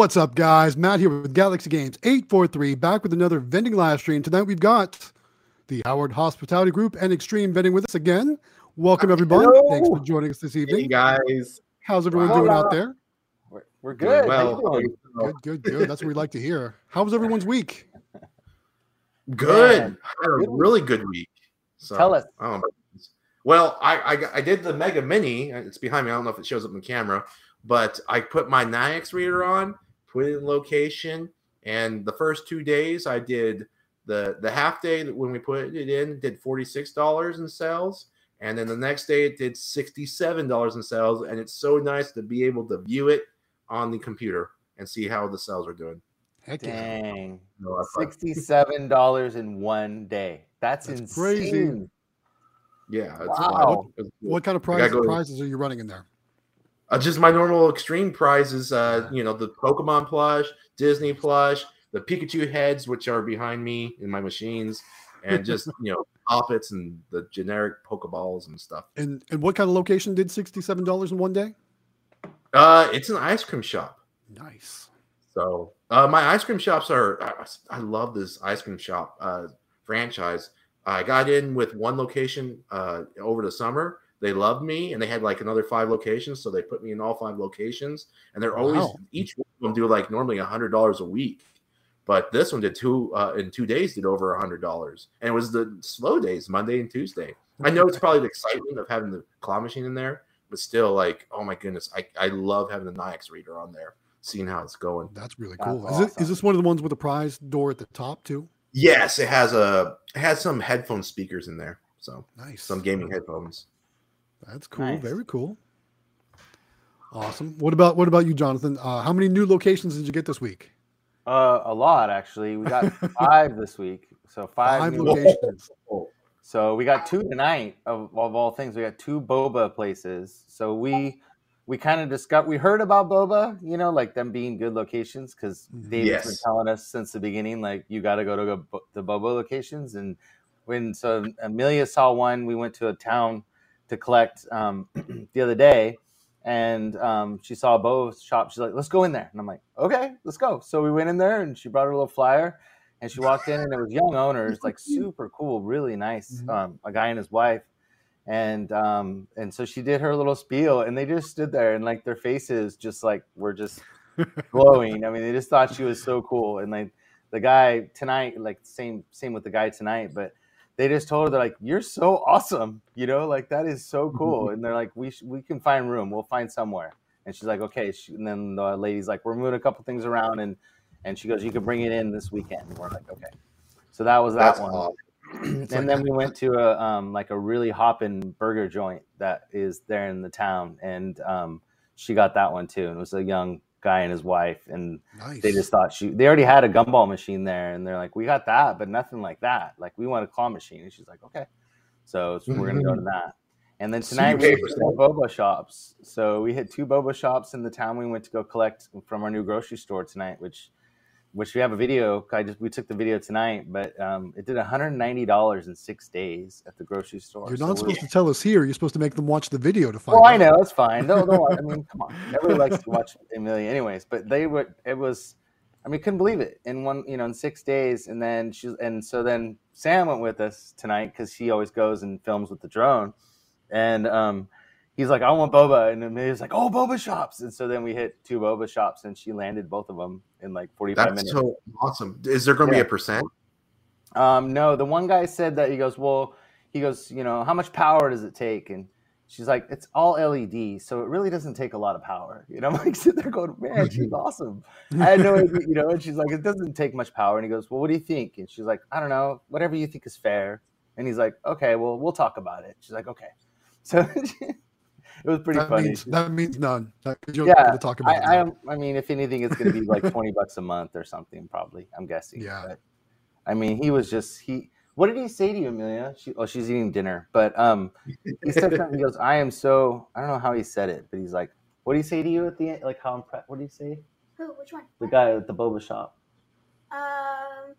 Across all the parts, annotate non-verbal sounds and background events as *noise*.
What's up, guys? Matt here with Galaxy Games 843, back with another vending live stream. Tonight we've got the Howard Hospitality Group and Xtreme Vending with us again. Welcome, everyone. Hello. Thanks for joining us this Hey evening. guys, How's everyone Wow. doing out there? We're, we're Doing good. Well. Good, good, good. That's what we like to hear. How was everyone's week? *laughs* Good. Man, I had a good week. really good week. So, Tell us. Oh. Well, I, I I did the Mega Mini. It's behind me. I don't know if it shows up in camera, but I put my Nayax reader on, put it in location, and the first two days I did the the half day when we put it in did forty six dollars in sales, and then the next day it did sixty seven dollars in sales, and it's so nice to be able to view it on the computer and see how the sales are doing. Heck. Dang. So I thought- Sixty-seven dollars in one day. That's, That's insane. crazy. Yeah. It's Wow. fun. It's- What kind of I prizes, go- prizes are you running in there? Uh, just my normal extreme prizes. Uh, you know, the Pokemon plush, Disney plush, the Pikachu heads, which are behind me in my machines, and just *laughs* you know, poppets and the generic Pokeballs and stuff. And and what kind of location did sixty-seven dollars in one day? Uh, it's an ice cream shop. Nice. So uh, my ice cream shops are. I, I love this ice cream shop uh, franchise. I got in with one location uh, over the summer. They loved me, and they had like another five locations, so they put me in all five locations. And they're always Wow. each one of them do like normally a hundred dollars a week, but this one did two uh, in two days did over a hundred dollars, and it was the slow days, Monday and Tuesday. I know it's probably the excitement of having the claw machine in there, but still, like, oh my goodness, I, I love having the Nayax reader on there, seeing how it's going. That's really That's cool. Is it is this one of the ones with the prize door at the top too? Yes, it has a it has some headphone speakers in there, so Nice. some gaming headphones. That's cool. Nice. Very cool. Awesome. What about what about you, Jonathan? Uh, how many new locations did you get this week? Uh, a lot actually. We got *laughs* five this week. So five, Five new- locations. So we got two tonight of, of all things. We got two boba places. So we we kind of discussed. We heard about boba, you know, like them being good locations because Mhm. David's been telling us since the beginning, like you got to go to go the boba locations. And when so Emelia saw one, we went to a town to collect um, *clears throat* the other day, and um, she saw a boba shop. She's like, "Let's go in there," and I'm like, "Okay, let's go." So we went in there, and she brought her little flyer and she walked in and it was young owners like *laughs* super cool really nice Mhm. um, a guy and his wife and um, and so she did her little spiel and they just stood there and like their faces just like were just *laughs* glowing i mean they just thought she was so cool and like the guy tonight like same same with the guy tonight but they just told her they're like you're so awesome you know like that is so *laughs* cool and they're like we sh- we can find room we'll find somewhere and she's like okay she, and then the lady's like we're moving a couple things around and and she goes you can bring it in this weekend and we're like okay so that was that That's one awesome. *clears throat* and then we went to a um, like a really hopping burger joint that is there in the town, and um, she got that one too. And it was a young guy and his wife, and Nice. they just thought she they already had a gumball machine there, and they're like, we got that, but nothing like that. Like we want a claw machine, and she's like, okay. So, so we're gonna go to mm. that. And then tonight we hit boba shops. So we hit two boba shops in the town we went to go collect from our new grocery store tonight, which which we have a video. I just we took the video tonight, but um, it did one hundred ninety dollars in six days at the grocery store. You're not we're- supposed to tell us here. You're supposed to make them watch the video to find Well, I know it's fine. No, no. I mean, come on. Everybody likes to watch Emelia, anyways. But they would. It was. I mean, couldn't believe it in one. You know, in six days, and then she's and so then Sam went with us tonight because he always goes and films with the drone, and um, he's like, I want boba, and Emelia's like, Oh, boba shops, and so then we hit two boba shops, and she landed both of them in like forty five That's minutes. so awesome. Is there going to Yeah. be a percent? Um, no, the one guy said that he goes, well, he goes, you know, how much power does it take? And she's like, it's all LED, so it really doesn't take a lot of power. *laughs* You know, I'm like sitting there going, man, she's *laughs* awesome. I had no idea, you know. And she's like, it doesn't take much power. And he goes, well, what do you think? And she's like, I don't know, whatever you think is fair. And he's like, okay, well, we'll talk about it. She's like, okay. So *laughs* it was pretty that funny. means that means none. That, you don't yeah, to talk about I, I, I mean, if anything, it's going to be like *laughs* twenty bucks a month or something, probably. I'm guessing. Yeah. But, I mean, he was just he. What did he say to you, Emelia? She, oh, she's eating dinner, but um, he said something. He goes, "I am so." I don't know how he said it, but he's like, "What do you say to you at the end? Like how impressed? What do you say? Who? Which one? The guy at the boba shop." Um,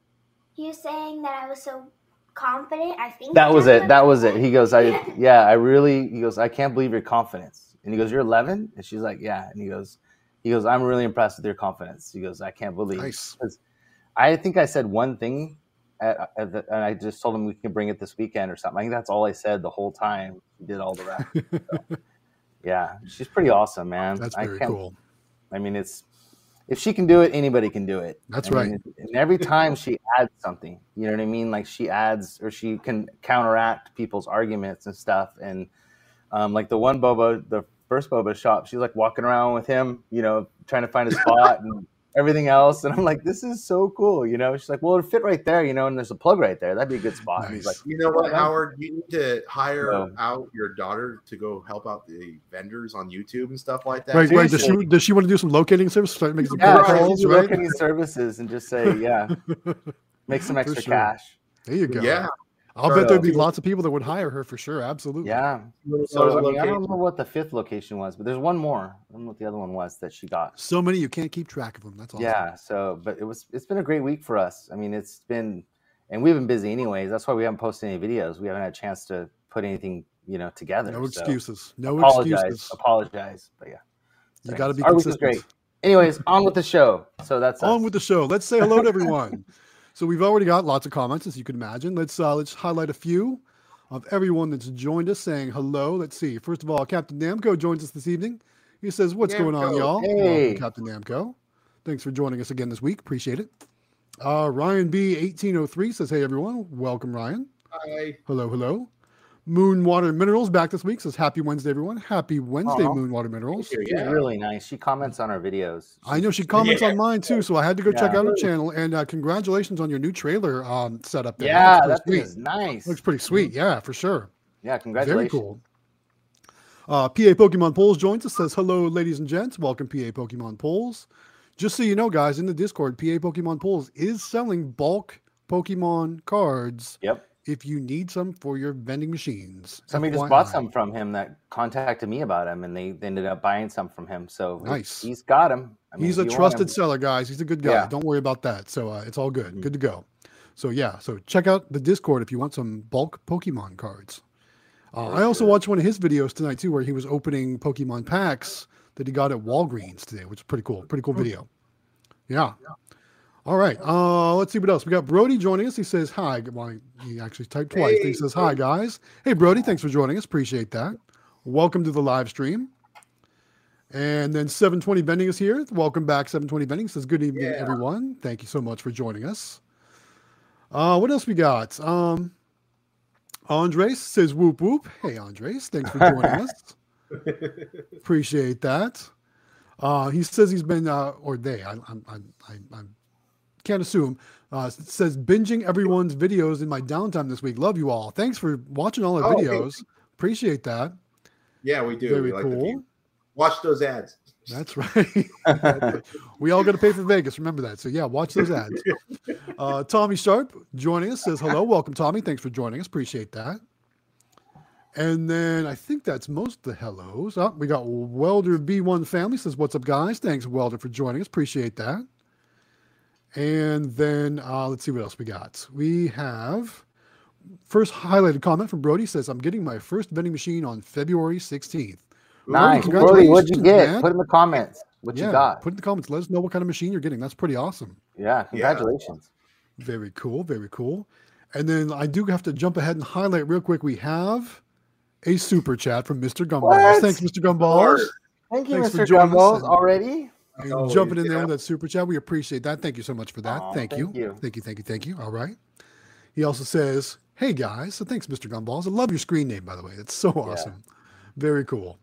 he was saying that I was so confident. I think That was it. That was it. He goes, I *laughs* yeah, I really. He goes, I can't believe your confidence. And he goes, You're 11, and she's like, Yeah. And he goes, he goes, I'm really impressed with your confidence. He goes, I can't believe. Nice. 'Cause I think I said one thing, at, at the, and I just told him we can bring it this weekend or something. I think that's all I said the whole time. He did all the rest. *laughs* So, yeah, she's pretty awesome, man. That's I very can't- cool. I mean, it's if she can do it, anybody can do it. That's I right. and every time she adds something, you know what I mean? Like she adds or she can counteract people's arguments and stuff. And um, like the one boba, the first boba shop, she's like walking around with him, you know, trying to find a spot *laughs* and everything else. And I'm like, this is so cool, you know? She's like, well, it'll fit right there, you know, and there's a plug right there. That'd be a good spot. And he's like, You know what, Yeah. Howard? You need to hire No. out your daughter to go help out the vendors on YouTube and stuff like that. Right, right. Does she does she want to do some locating service? Start making some yeah, Right. calls, right? locating services and just say, yeah, *laughs* make some extra sure. cash. There you go. Yeah. I'll Sure. bet there'd be lots of people that would hire her for sure. Absolutely. Yeah. So, So I, mean, I don't remember what the fifth location was, but there's one more. I don't know what the other one was that she got. So many you can't keep track of them. That's awesome. Yeah. So, but it was it's been a great week for us. I mean, it's been, and we've been busy anyways. That's why we haven't posted any videos. We haven't had a chance to put anything, you know, together. No So excuses. No apologize. excuses. Apologize. But yeah, You got to be Our week was great. Anyways, on with the show. So that's On us. with the show. Let's say hello to everyone. *laughs* so we've already got lots of comments, as you can imagine. Let's uh, let's highlight a few of everyone that's joined us saying hello. Let's see. First of all, Captain Namco joins us this evening. He says, "What's going on, y'all? Hey. Welcome, Captain Namco. Thanks for joining us again this week. Appreciate it." Uh, Ryan B eighteen oh three says, "Hey everyone, welcome Ryan. Hi. Hello, hello." Moon Water Minerals back this week says, "Happy Wednesday, everyone. Happy Wednesday, Aw. Moon Water Minerals." She's Yeah. really nice. She comments on our videos. I know she comments Yeah. on mine too, so I had to go check Yeah. out her channel. And uh, congratulations on your new trailer um, setup. There. Yeah, Looks that pretty sweet. is nice. Looks pretty sweet. Yeah, for sure. Yeah, congratulations. Very cool. Uh, PA Pokemon Polls joins us. Says hello, ladies and gents. Welcome, PA Pokemon Polls. Just so you know, guys, in the Discord, PA Pokemon Polls is selling bulk Pokemon cards Yep. If you need some for your vending machines. Somebody just bought some from him that contacted me about him, and they, they ended up buying some from him. So Nice. he's got him. I mean, He's a trusted seller, guys. He's a good guy. Yeah. Don't worry about that. So uh, it's all good. Mhm. Good to go. So yeah, so check out the Discord if you want some bulk Pokemon cards. Uh, I also sure. watched one of his videos tonight too, where he was opening Pokemon packs that he got at Walgreens today, which is pretty cool. Pretty cool video. Yeah. All right. Uh, let's see what else we got. Brody joining us. He says hi. Well, he actually typed twice. he says hi, guys. Hey, Brody. Thanks for joining us. Appreciate that. Welcome to the live stream. And then 720 Vending is here. Welcome back, 720 Vending. Says good evening, Yeah. everyone. Thank you so much for joining us. Uh, what else we got? Um, Andres says whoop whoop. Hey, Andres. Thanks for joining us. *laughs* Appreciate that. Uh, he says he's been, uh, or they, I, I'm, I'm, I'm, I'm can't assume. Uh, says binging everyone's videos in my downtime this week. Love you all. Thanks for watching all our Oh, hey. videos. Appreciate that. Yeah, we do. Very we like the cool. Watch those ads. That's right. *laughs* we all got to pay for Vegas. Remember that. So yeah, watch those ads. *laughs* Uh, Tommy Sharp joining us says hello, welcome Tommy. Thanks for joining us. Appreciate that. And then I think that's most of the hellos. Oh, we got Welder B1 family says what's up, guys. Thanks Welder for joining us. Appreciate that. And then uh, let's see what else we got. We have first highlighted comment from Brody says I'm getting my first vending machine on February 16th. nice. Brody, Brody, what'd you get? man. Put in the comments what yeah, you got. put in the comments. Let us know what kind of machine you're getting. That's pretty awesome. yeah, congratulations. Very cool. Very cool. And then I do have to jump ahead and highlight real quick. We have a super chat from Mr. Gumballs. What? Thanks, Mr. Gumballs. Thank you, Thanks for Mr. joining us Gumballs, already. Oh, jumping in there yeah. with that super chat. We appreciate that. Thank you so much for that. Aw, thank, you. thank you. Thank you. Thank you. Thank you. All right. He also says, Hey guys. So thanks, Mr. Gumballs. I love your screen name, by the way. That's so awesome. Very cool.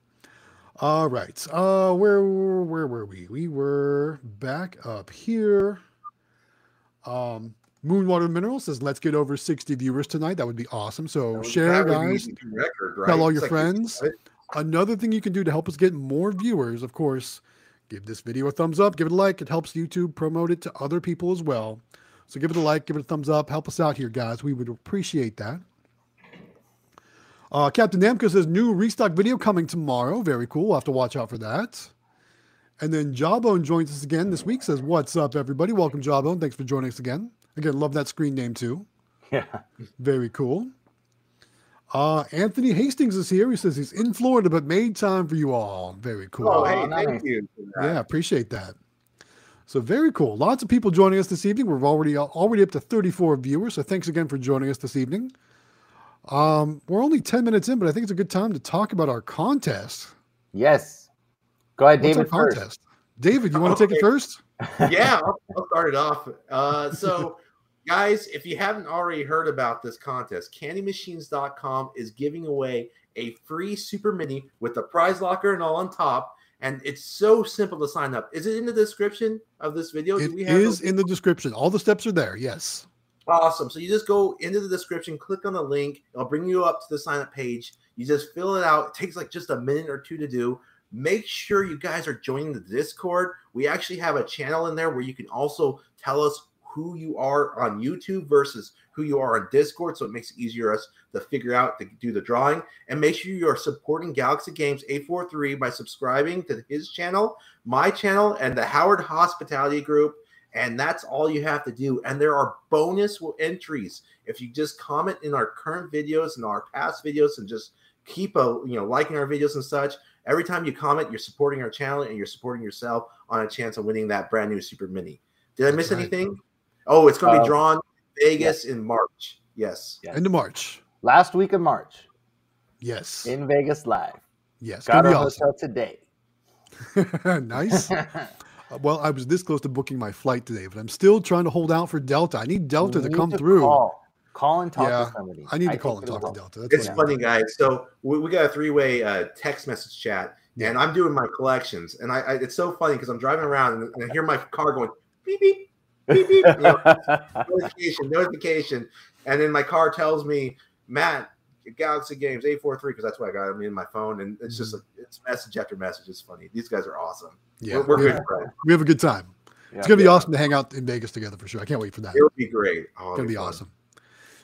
All right. Uh where where were we? We were back up here. Um Moonwater Minerals says, let's get over 60 viewers tonight. That would be awesome. So share, that would be guys. record, right? Tell all It's your like friends. Another thing you can do to help us get more viewers, of course, give this video a thumbs up, give it a like. It helps YouTube promote it to other people as well. So give it a like, give it a thumbs up, help us out here, guys. We would appreciate that. Uh, Captain Namco says new restock video coming tomorrow. Very cool. We'll have to watch out for that. And then Jawbone joins us again this week. Says, "What's up, everybody? Welcome, Jawbone. Thanks for joining us again. Again, love that screen name too. Yeah. *laughs* Very cool. Uh, Anthony Hastings is here. He says he's in Florida, but made time for you all. Very cool. Oh, Aw, hey, nice. thank you. Yeah, appreciate that. So very cool. Lots of people joining us this evening. We're already already up to 34 viewers. So thanks again for joining us this evening. Um, we're only 10 minutes in, but I think it's a good time to talk about our contest. Yes. Go ahead, What's David. our First. contest? David, you want to take it first? yeah, I'll, I'll start it off. Uh, so, *laughs* guys, if you haven't already heard about this contest, candymachines.com is giving away a free Super Mini with the prize locker and all on top. And it's so simple to sign up. Is it in the description of this video? It Do we have is in the description. All the steps are there. Yes. Awesome. So you just go into the description, click on the link. It'll bring you up to the sign up page. You just fill it out. It takes like just a minute or two to do. Make sure you guys are joining the Discord. We actually have a channel in there where you can also tell us who you are on YouTube versus who you are on Discord. So it makes it easier us to figure out to do the drawing. And make sure you are supporting Galaxy Games 843 by subscribing to his channel, my channel, and the Howard Hospitality Group and that's all you have to do and there are bonus entries if you just comment in our current videos and our past videos and just keep a you know liking our videos and such every time you comment you're supporting our channel and you're supporting yourself on a chance of winning that brand new super mini did i miss right. anything oh it's going to be Uh, drawn in vegas in march yes Yes. End of March. Last week of March Yes. in Vegas live. yes. Got Gonna our be awesome. hotel today. *laughs* nice. *laughs* Uh, Well, I was this close to booking my flight today, but I'm still trying to hold out for Delta. I need Delta You to need come through. Call. Call and talk Yeah, to somebody. I need to think call and talk to. Delta. That's it's what funny guys so we, we got a three-way uh, text message chat Yeah. and i'm doing my collections and i, I it's so funny because i'm driving around and, and i hear my car going beep beep beep beep you *laughs* know, notification, notification, and then my car tells me, Matt, Galaxy Games eight four three because that's what I got. I in my phone, and it's just a, it's message after message. It's funny. These guys are awesome. Yeah, we're, we're we, good have, friends. we have a good time. Yeah. It's gonna be Yeah. awesome to hang out in Vegas together for sure. I can't wait for that. It'll be great. Oh, It's gonna be fun. awesome.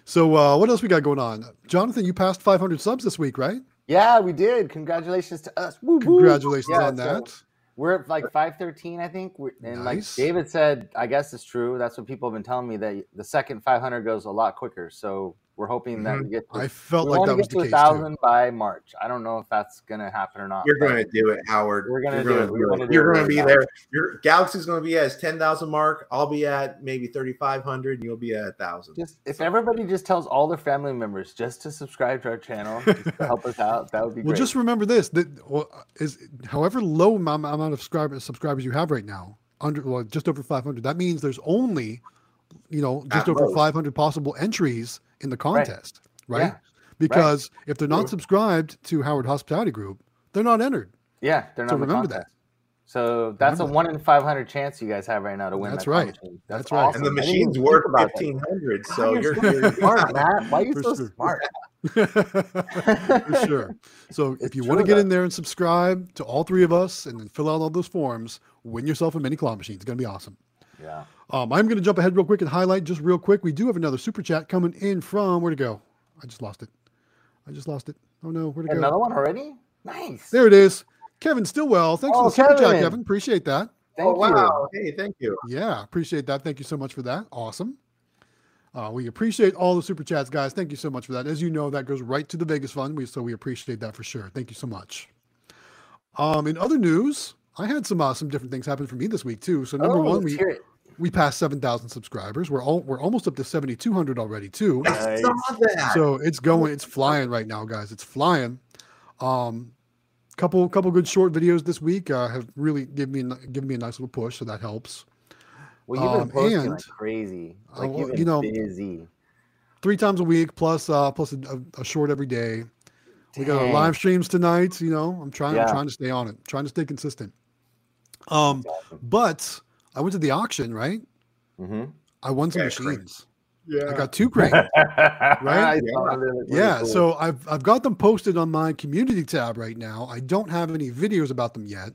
So, uh, what else we got going on? Jonathan, you passed 500 subs this week, right? Yeah, we did. Congratulations to us. Woo, woo. Congratulations Yeah, on so that. We're at like 513, I think. We're, and Nice. like David said, I guess it's true. That's what people have been telling me that the second 500 goes a lot quicker. So we're hoping that mm-hmm. we get to, I felt like that to was get the to a case too. thousand by March. I don't know if that's gonna happen or not. You're going to do it, Howard. We're gonna You're do gonna it. We're gonna You're going to be there. Your Galaxy's going to be at his ten thousand mark. I'll be at maybe thirty five hundred, and you'll be at a thousand. Just if everybody just tells all their family members just to subscribe to our channel *laughs* to help us out, that would be great. Well, great. just remember this: that well, is however low amount, amount of subscribers subscribers you have right now, under well, just over 500. That means there's only, you know, just At over 500 possible entries in the contest, right? Yeah. Because if they're not True. subscribed to Howard Hospitality Group, they're not entered. yeah, they're not So in the remember that. So that's Remember a one in 500 chance you guys have right now to win. That's that right. competition. That's, That's right. awesome. and the I didn't even machine's work about that. fifteen hundred. So you're you're, so you're smart, Matt. Why are you For so sure. smart? *laughs* *laughs* For sure. So if It's you want to get though. in there and subscribe to all three of us and then fill out all those forms, win yourself a mini claw machine. It's going to be awesome. Yeah. Um, I'm going to jump ahead real quick and highlight just real quick. We do have another super chat coming in from where to go? I just lost it. I just lost it. Oh no, where to go? Another one already? Nice. There it is. Kevin Stillwell. Thanks Oh, for the super chat, Kevin. Kevin. Appreciate that. Thank oh you. wow! Hey, thank you. Yeah, appreciate that. Thank you so much for that. Awesome. Uh, we appreciate all the super chats, guys. Thank you so much for that. As you know, that goes right to the Vegas Fund. We so we appreciate that for sure. Thank you so much. Um, in other news, I had some uh, some different things happen for me this week too. So number Oh, one, we we passed seven thousand subscribers. We're all we're almost up to seventy two hundred already too. Nice. So it's going, it's flying right now, guys. It's flying. Um, couple couple good short videos this week uh, have really given me a- given me a nice little push, so that helps. Well, you've been um, posting and- like crazy. Uh, Like been you know, busy. Three times a week, plus uh, plus a, a, short every day. We got our live streams tonight. You know, I'm trying. Yeah. I'm trying to stay on it. Trying to stay consistent. Um, Awesome. but I went to the auction. Right, Mhm. I won some Yeah, great. machines. Yeah. I got two cranes. *laughs* right? Yeah, so I've I've got them posted on my community tab right now. I don't have any videos about them yet.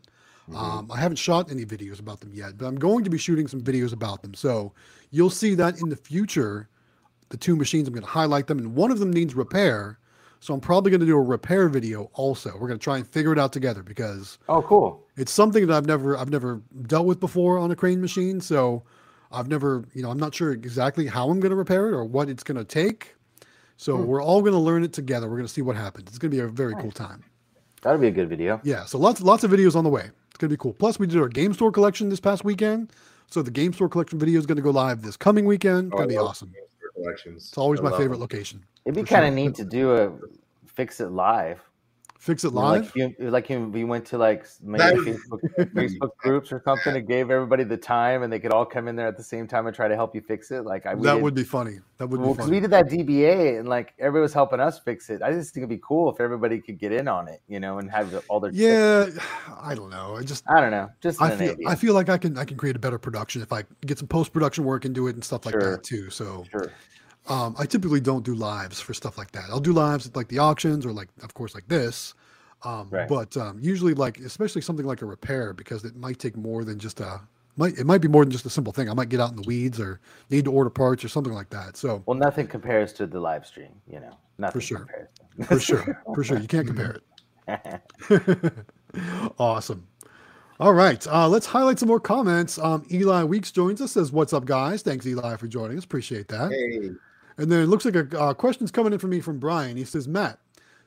Mhm. Um, I haven't shot any videos about them yet, but I'm going to be shooting some videos about them. So you'll see that in the future. The two machines, I'm going to highlight them, and one of them needs repair. So I'm probably going to do a repair video also. We're going to try and figure it out together because oh, cool. it's something that I've never I've never dealt with before on a crane machine. So I've never, you know, I'm not sure exactly how I'm going to repair it or what it's going to take. So Hmm. we're all going to learn it together. We're going to see what happens. It's going to be a very cool time. That'll be a good video. Yeah. So lots lots of videos on the way. It's going to be cool. Plus we did our game store collection this past weekend. So the game store collection video is going to go live this coming weekend. Oh, Going to be awesome. game store Collections. It's always I my favorite them. location. It'd be kind of sure. neat to do a fix it live. Fix it live. Like you, like you, we went to like maybe Facebook, Facebook groups or something. and gave everybody the time, and they could all come in there at the same time and try to help you fix it. Like I, that did, would be funny. That would well, be funny. we did that DBA, and like everybody was helping us fix it. I just think it'd be cool if everybody could get in on it, you know, and have all their yeah. I don't know. I just I don't know, just I feel idea. I feel like I can I can create a better production if I get some post production work and do it and stuff like Sure. that too. So sure. Um, I typically don't do lives for stuff like that. I'll do lives at like the auctions or like of course like this. Um, Right. But um, usually like especially something like a repair because it might take more than just a might it might be more than just a simple thing. I might get out in the weeds or need to order parts or something like that. So Well, nothing compares to the live stream, you know. Nothing sure. compares. for sure, for sure, you can't *laughs* compare it. *laughs* awesome. All right, uh, let's highlight some more comments. Um, Eli Weeks joins us. Says, "What's up, guys? Thanks, Eli, for joining us. Appreciate that." Hey, And then it looks like a uh, question's coming in for me from Brian. He says, "Matt,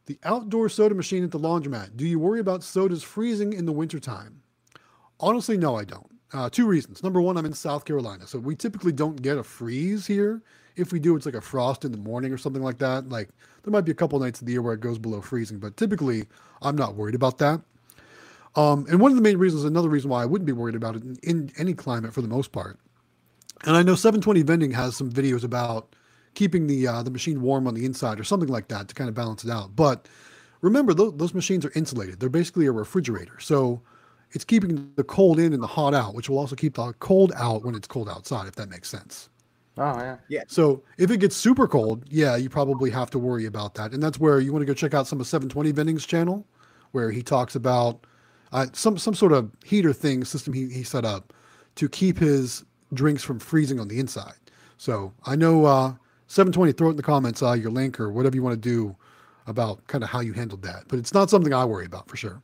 the outdoor soda machine at the laundromat. Do you worry about sodas freezing in the wintertime?" Honestly, no, I don't. Uh, two reasons. Number one, I'm in South Carolina, so we typically don't get a freeze here. If we do, it's like a frost in the morning or something like that. Like there might be a couple nights of the year where it goes below freezing, but typically I'm not worried about that. Um, and one of the main reasons, another reason why I wouldn't be worried about it in, in any climate for the most part. And I know 720 Vending has some videos about keeping the uh, the machine warm on the inside or something like that to kind of balance it out. But remember, those, those machines are insulated. They're basically a refrigerator, so it's keeping the cold in and the hot out, which will also keep the cold out when it's cold outside, if that makes sense. oh yeah, yeah. So if it gets super cold, yeah, you probably have to worry about that. And that's where you want to go check out some of 720 Vending's channel, where he talks about uh, some some sort of heater thing system he, he set up to keep his drinks from freezing on the inside. So I know uh, 720, throw it in the comments, uh, your link or whatever you want to do about kind of how you handled that. But it's not something I worry about for sure.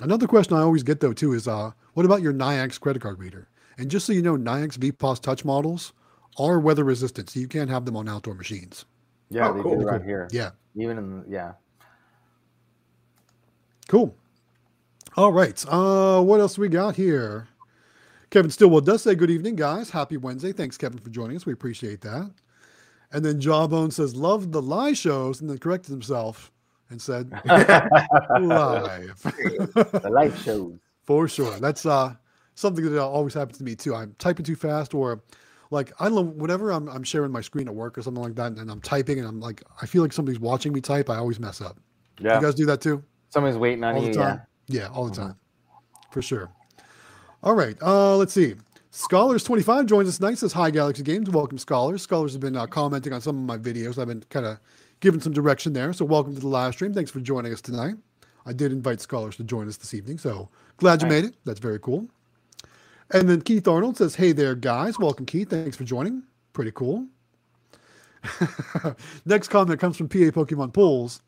Another question I always get though too is uh, what about your Nayax credit card reader? And just so you know, Nayax VPOS touch models are weather resistant, so you can't have them on outdoor machines. Yeah, Oh, they cool, do right cool. here. Yeah, Even in yeah. cool. All right. Uh, what else we got here? Kevin Stillwell does say good evening, guys. Happy Wednesday. Thanks, Kevin, for joining us. We appreciate that. And then Jawbone says, love the live shows, and then corrected himself and said, *laughs* live. the light shows. *laughs* For sure. That's uh something that always happens to me too. I'm typing too fast or like I don't know, whenever I'm I'm sharing my screen at work or something like that and I'm typing and I'm like I feel like somebody's watching me type, I always mess up. Yeah. You guys do that too? Somebody's waiting on All you. the Yeah. time? Yeah, all the time. For sure. All right. Uh let's see. Scholars 25 joins us tonight. Says hi Galaxy Games. Welcome, Scholars. Scholars have been uh, commenting on some of my videos. I've been kind of giving some direction there. So welcome to the live stream. Thanks for joining us tonight. I did invite Scholars to join us this evening. So glad you made it. That's very cool. And then Keith Arnold says, Hey there, guys. Welcome, Keith. Thanks for joining. Pretty cool. *laughs* Next comment comes from PA Pokemon Pools.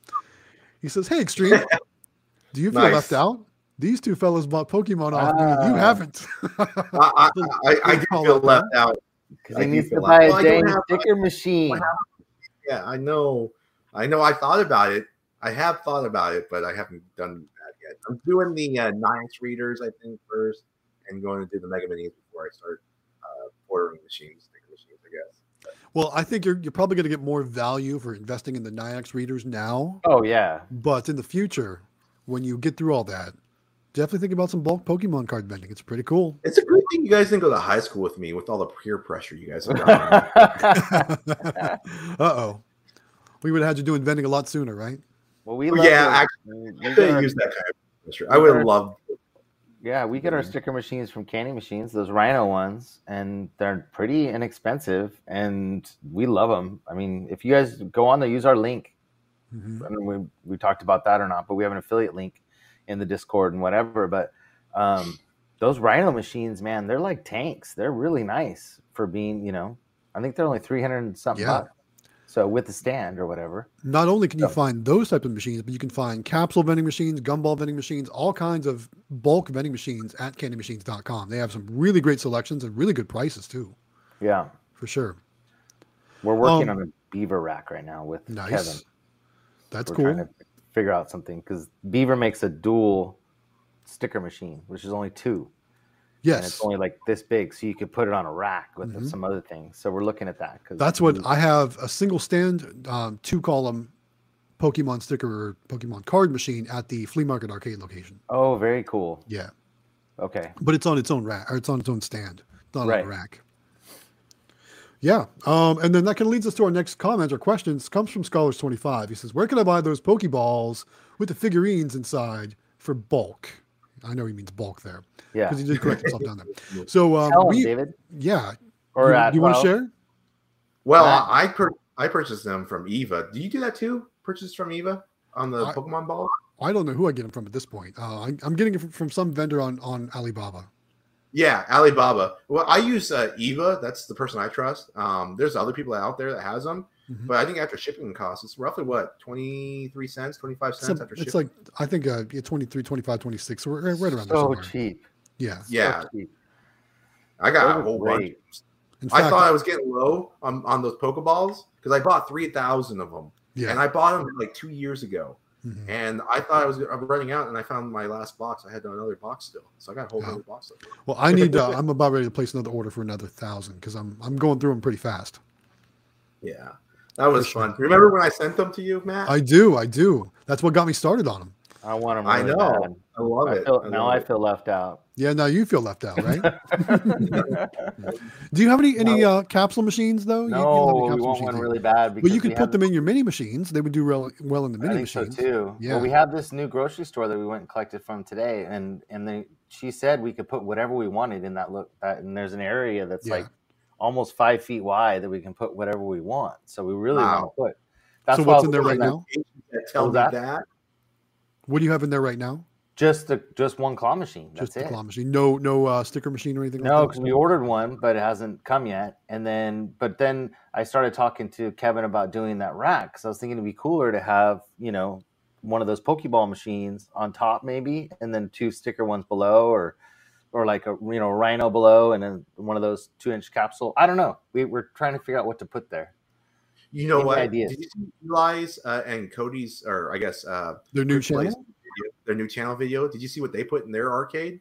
He says, Hey, Xtreme. *laughs* Do you feel Nice. left out? These two fellas bought Pokemon off me. You Ah. haven't. I, I, *laughs* I, I do feel left out. Because I he do needs to feel buy like- Well, a I don't dang have- sticker machine. Yeah, I know. I know. I thought about it. I have thought about it, but I haven't done that yet. I'm doing the uh, Nayax readers, I think, first, and going to do the Mega Minis before I start uh, ordering machines, sticker machines, I guess. well, I think you're, you're probably going to get more value for investing in the Nayax readers now. Oh yeah. But in the future, when you get through all that, definitely think about some bulk Pokemon card vending. It's pretty cool. It's a great thing you guys didn't go to high school with me with all the peer pressure you guys have *laughs* uh oh. We would have had you doing vending a lot sooner, right? well, we Well, love yeah, it. actually, We- we I could use that kind of pressure. I would love. Yeah, we get our sticker machines from Candy Machines, those Rhino ones, and they're pretty inexpensive, and we love them. I mean, if you guys go on there, use our link. Mhm. I don't know we, we talked about that or not, but we have an affiliate link in the Discord and whatever. But um, those Rhino machines, man, they're like tanks. They're really nice for being, you know, I think they're only three hundred and something Yeah. bucks. So with the stand or whatever. Not only can you find those types of machines, but you can find capsule vending machines, gumball vending machines, all kinds of bulk vending machines at candymachines.com. They have some really great selections and really good prices too, Yeah, for sure. we're working Um, on a beaver rack right now with Nice. Kevin. That's we're cool. to figure out something because Beaver makes a dual sticker machine, which is only two, Yes, and it's only like this big, so you could put it on a rack with Mhm. some other things. So we're looking at that because That's what I have a single stand, um, two column Pokemon sticker or Pokemon card machine at the flea market arcade location. Oh, very cool. Yeah. Okay, But it's on its own rack or it's on its own stand, not on Right. a rack. Yeah. Um, and then that kind of leads us to our next comment or questions. Comes from Scholars25. He says, Where can I buy those Pokeballs with the figurines inside for bulk? I know he means bulk there yeah. because he did correct himself down there. *laughs* So, um, Tell him, we, David. yeah. Or do, at do you want to share? Well, Matt? I I, I purchased them from Eva. Do you do that too? Purchase from Eva on the I- Pokemon ball? I don't know who I get them from at this point. Uh, I, I'm getting it from, from some vendor on, on Alibaba. Yeah, Alibaba. Well, I use uh, Eva. That's the person I trust. Um, there's other people out there that has them, Mhm. but I think after shipping costs, it's roughly what twenty three cents, twenty five cents a- after shipping. it's like, I think uh, yeah, 23, 25, 26. So we're right right around there So somewhere. cheap. Yeah. So yeah, cheap. I got a are whole bunch. great. In I fact, thought I was getting low on, on those Pokeballs because I bought three thousand of them, yeah. and I bought them like two years ago. Mhm. And I thought I was I'm running out, and I found my last box. I had another box still, so I got a whole Oh. other box. Well, I need. Uh, *laughs* I'm about ready to place another order for another thousand because I'm I'm going through them pretty fast. Yeah, that was sure. fun. Remember when I sent them to you, Matt? I do, I do. That's what got me started on them. I want them. I know. bad. I love I it. feel, I now love I it. feel left out. Yeah, now you feel left out, right? *laughs* do you have any any uh, capsule machines though? You- you don't no, we want one machines, do really bad. But you could put have- them in your mini machines. They would do real well in the I mini think so machines. too. Yeah. Well, we have this new grocery store that we went and collected from today, and and they, she said we could put whatever we wanted in that look. That and there's an area that's Yeah. like almost five feet wide that we can put whatever we want. So we really want to put. That's So what's in there right now? Tell me was that. What do you have in there right now? Just the just one claw machine. That's Just the it. claw machine. No, no uh, sticker machine or anything. No, because that? we ordered one, but it hasn't come yet. And then, but then I started talking to Kevin about doing that rack because I was thinking it'd be cooler to have, you know, one of those Pokeball machines on top, maybe, and then two sticker ones below, or or like a you know Rhino below, and then one of those two inch capsule. I don't know. We, we're trying to figure out what to put there. You know Any what? ideas? Did you see Eli's uh, and Cody's, or I guess uh, Their new channel. video- their new channel video? Did you see what they put in their arcade?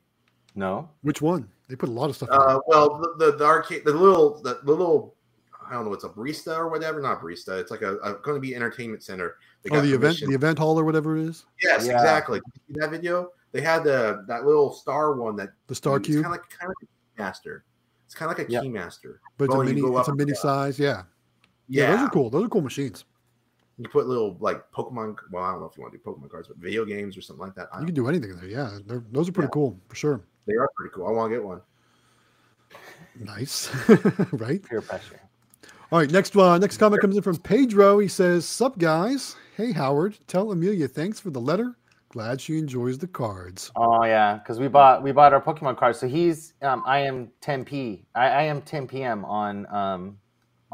No, Which one? They put a lot of stuff. in. Uh, well, the, the the arcade, the little, the, the little, I don't know, it's a barista or whatever. Not barista. It's like a, a going to be entertainment center. They oh, got the event, the event hall or whatever it is. Yes, Yeah. exactly. Did you see that video? They had the that little star one that The Star it's Cube, kind of like kind of like a keymaster. It's kind of like a Yep. keymaster. but it's a mini. It's a mini size. Yeah. Yeah, Yeah, Those are cool. Those are cool machines. You put little like Pokemon. Well, I don't know if you want to do Pokemon cards, but video games or something like that. You can do anything there. Yeah, they're, those are pretty Yeah. cool for sure. They are pretty cool. I want to get one. Nice, *laughs* right? peer pressure. All right, next one. Next comment comes in from Pedro. He says, "Sup guys? Hey Howard, tell Emelia thanks for the letter. Glad she enjoys the cards. Oh yeah, because we bought we bought our Pokemon cards. So he's um, I am 10p. I, I am 10 p.m. on um on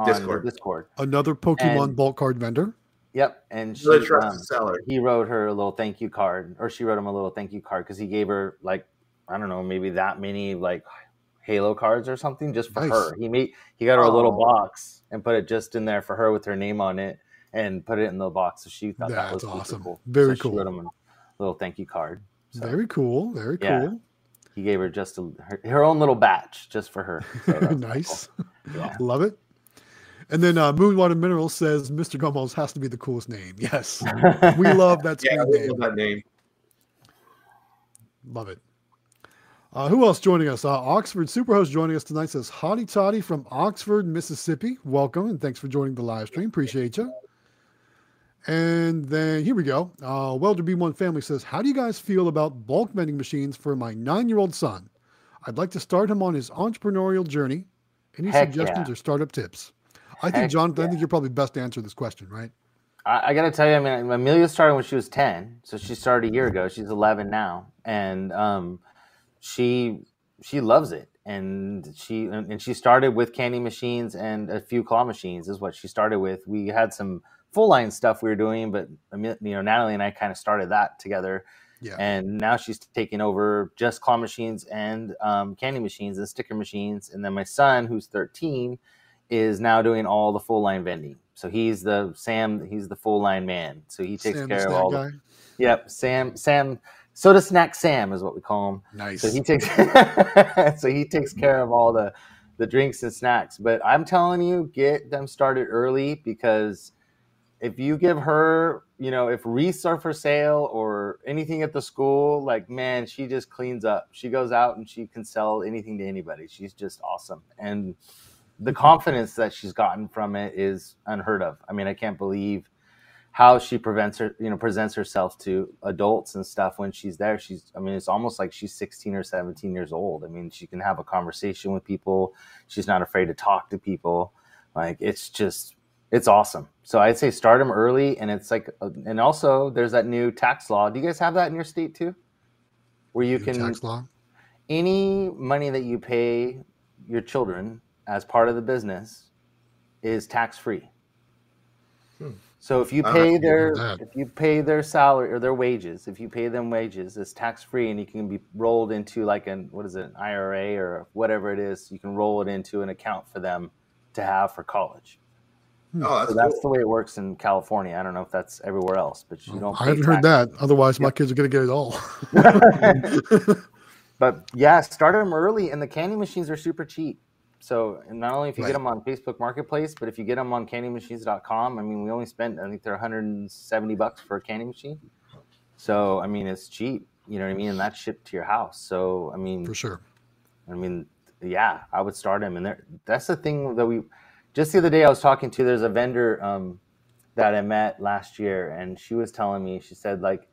Discord. Discord. Another Pokemon And- bulk card vendor. Yep, and she, Really trust um, seller. he wrote her a little thank you card, or she wrote him a little thank you card because he gave her like I don't know, maybe that many like holo cards or something just for Nice. her. He made he got her a little Oh. box and put it just in there for her with her name on it, and put it in the box. So she thought that was super awesome. cool. Very so cool. She wrote him a little thank you card. So Very cool. Very Yeah. cool. he gave her just a, her, her own little batch just for her. So *laughs* nice. cool. Yeah. Love it. And then uh, Moonwater Minerals says Mr. Gumballs has to be the coolest name. Yes, we *laughs* love that Yeah, name. love that name. Love it. Uh, who else joining us? Uh, Oxford Superhost joining us tonight says Hotty Toddy from Oxford, Mississippi. Welcome and thanks for joining the live stream. Appreciate you. And then here we go. Uh, Welder B1 family says, How do you guys feel about bulk vending machines for my nine year old son? I'd like to start him on his entrepreneurial journey. Any Heck suggestions yeah. or startup tips? I think, Heck Jonathan, I think you're probably best to answer this question, right? I, I got to tell you, I mean, Emelia started when she was 10. So she started a year ago. She's 11 now. And um, she she loves it. And she and and she started with candy machines and a few claw machines is what she started with. We had some full line stuff we were doing, but Ame- you know Natalie and I kind of started that together. Yeah. And now she's taking over just claw machines and um, candy machines and sticker machines. And then my son, who's 13, is now doing all the full line vending. So he's the Sam. He's the full line man. So he takes Sam, care of all. The, yep, Sam. Sam. Soda snack Sam is what we call him. Nice. So he takes. *laughs* so he takes care of all the the drinks and snacks. But I'm telling you, get them started early because if you give her, you know, if wreaths are for sale or anything at the school, like man, she just cleans up. She goes out and she can sell anything to anybody. She's just awesome. And the confidence that she's gotten from it is unheard of. I mean, I can't believe how she prevents her, you know, presents herself to adults and stuff when she's there. She's, I mean, it's almost like she's 16 or 17 years old. I mean, she can have a conversation with people. She's not afraid to talk to people. Like, it's just, it's awesome. So I'd say start them early. And it's like, uh, and also there's that new tax law. Do you guys have that in your state too? Where you New can, tax law. any money that you pay your children as part of the business is tax free. Hmm. So if you pay their if you pay their salary or their wages, if you pay them wages, it's tax free and you can be rolled into like an what is it, an IRA or whatever it is, you can roll it into an account for them to have for college. Oh, that's, So that's cool. the way it works in California. I don't know if that's everywhere else, but you don't I haven't heard that. Otherwise, my kids are going to get it all. *laughs* *laughs* But yeah, start them early, and the candy machines are super cheap. So and not only if you Right. get them on Facebook Marketplace, but if you get them on candymachines.com, I mean, we only spent I think they're 170 bucks for a candy machine. So I mean, it's cheap. You know what I mean? And that's shipped to your house. So I mean, For sure. I mean, yeah, I would start them. And there, that's the thing that we just the other day I was talking to. There's a vendor um, that I met last year, and she was telling me. She said like,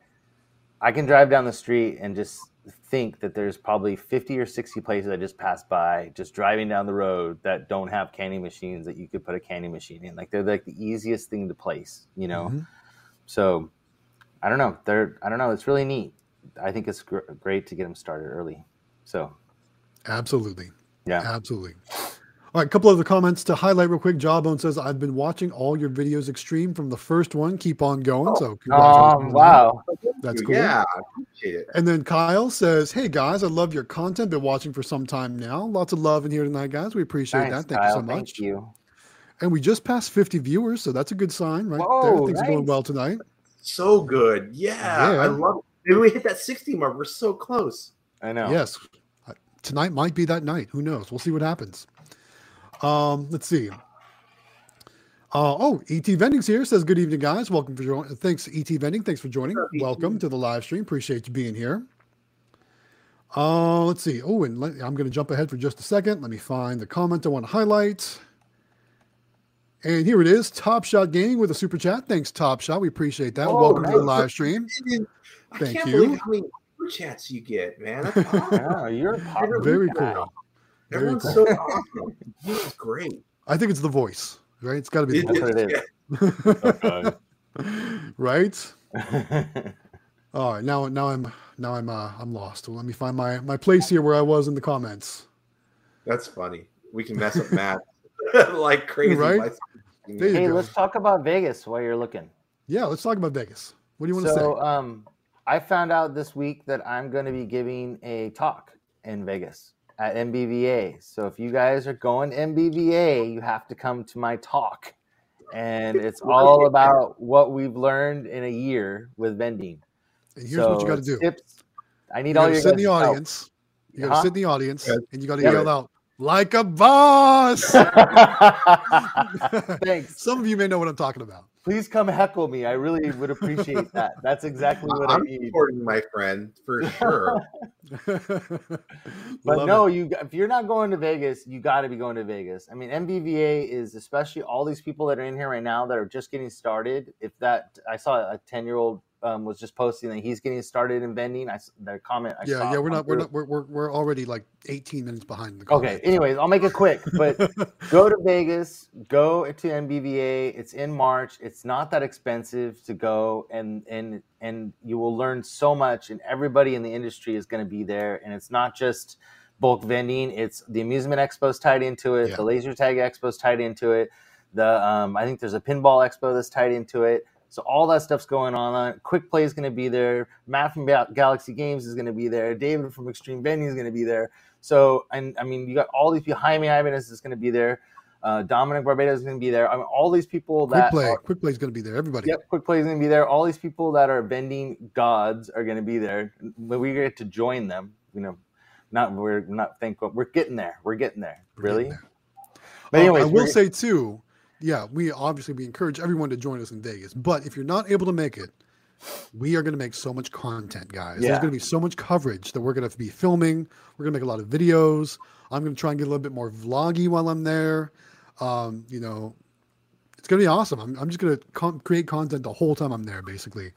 I can drive down the street and just think that there's probably 50 or 60 places I just passed by, just driving down the road that don't have candy machines that you could put a candy machine in. Like they're like the easiest thing to place, you know. Mhm. So I don't know. They're I don't know. It's really neat. I think it's gr- great to get them started early. So Absolutely. yeah. Absolutely. All right, a couple other comments to highlight real quick. Jawbone says, I've been watching all your videos extreme from the first one. Keep on going. So, congratulations Oh on wow! That's cool. Yeah, I appreciate it. And then Kyle says, Hey guys, I love your content. Been watching for some time now. Lots of love in here tonight, guys. We appreciate Nice, that. Thank Kyle. you so much. Thank you. And we just passed 50 viewers, so that's a good sign, right there. Whoa, Things are going well tonight. So good. Yeah, Yeah. I love it. Maybe we hit that 60 mark. We're so close. I know. Yes. Uh, Tonight might be that night. Who knows? We'll see what happens. Um, let's see. Uh, oh, ET Vending's here. Says good evening, guys. Welcome for joining. Thanks, ET Vending. Thanks for joining. Sure, Welcome to the live stream. Appreciate you being here. Uh, let's see. Oh, and let, I'm going to jump ahead for just a second. Let me find the comment I want to highlight. And here it is, Top Shot Gaming with a super chat. Thanks, Top Shot. We appreciate that. Oh, Welcome to the live stream. I Thank can't you. believe how many super chats you get, man. That's *laughs* awesome. Yeah, you're a popular Very guy. cool. Very Everyone's cool. so awesome. This great. I think it's the voice, right? It's got to be the That's it is. *laughs* Right? *laughs* All right, now now I'm now I'm uh, I'm lost. Well, let me find my my place here where I was in the comments. That's funny. We can mess up math *laughs* like crazy. Right? by- There you hey, go. let's talk about Vegas while you're looking. Yeah, let's talk about Vegas. What do you want to say? So, um, I found out this week that I'm going to be giving a talk in Vegas at NBVA. So if you guys are going NBVA, you have to come to my talk, and it's *laughs* all about what we've learned in a year with vending. And here's what you got to do. Tips. I need You all got to your sit in the guys' help. audience. You got to Huh? sit in the audience, Yeah. and you got to Yeah. yell out like a boss. *laughs* *laughs* Thanks. Some of you may know what I'm talking about. Please come heckle me. I really would appreciate that. That's *laughs* exactly what I I'm need. supporting my friend for sure. *laughs* But Love no, it. you if you're not going to Vegas, you got to be going to Vegas. I mean, NBVA is especially all these people that are in here right now that are just getting started. If that, I saw a ten year old um, was just posting that he's getting started in vending. I their comment. I yeah, saw yeah, we're not, we're not, we're, we're, we're already like 18 minutes behind the. Okay. Anyways, I'll make it quick. But *laughs* go to Vegas. Go to NBVA. It's in March. It's not that expensive to go, and and and you will learn so much. And everybody in the industry is going to be there. And it's not just bulk vending. It's the amusement expo's tied into it. Yeah. The laser tag expo's tied into it. The um, I think there's a pinball expo that's tied into it. So all that stuff's going on. Quick Play is going to be there. Matt from Galaxy Games is going to be there. David from Xtreme Vending is going to be there. So, and I mean, you got all these people. Jaime Ibanez is going to be there. Uh, Dominic Barbado is going to be there. I mean, all these people Quick that play, are- quick play is going to be there. Everybody. Yep, Quick Play is going to be there. All these people that are bending gods are going to be there. When we get to join them, you know, not we're not thankful. We're getting there. We're getting there. We're really? getting there. But Uh, anyways, I will say too, yeah, we obviously we encourage everyone to join us in Vegas. But if you're not able to make it, we are going to make so much content, guys. There's going to be so much coverage that we're going to be filming. We're going to make a lot of videos. I'm going to try and get a little bit more vloggy while I'm there. Um, you know, it's going to be awesome. I'm, I'm just going to con- create content the whole time I'm there, basically.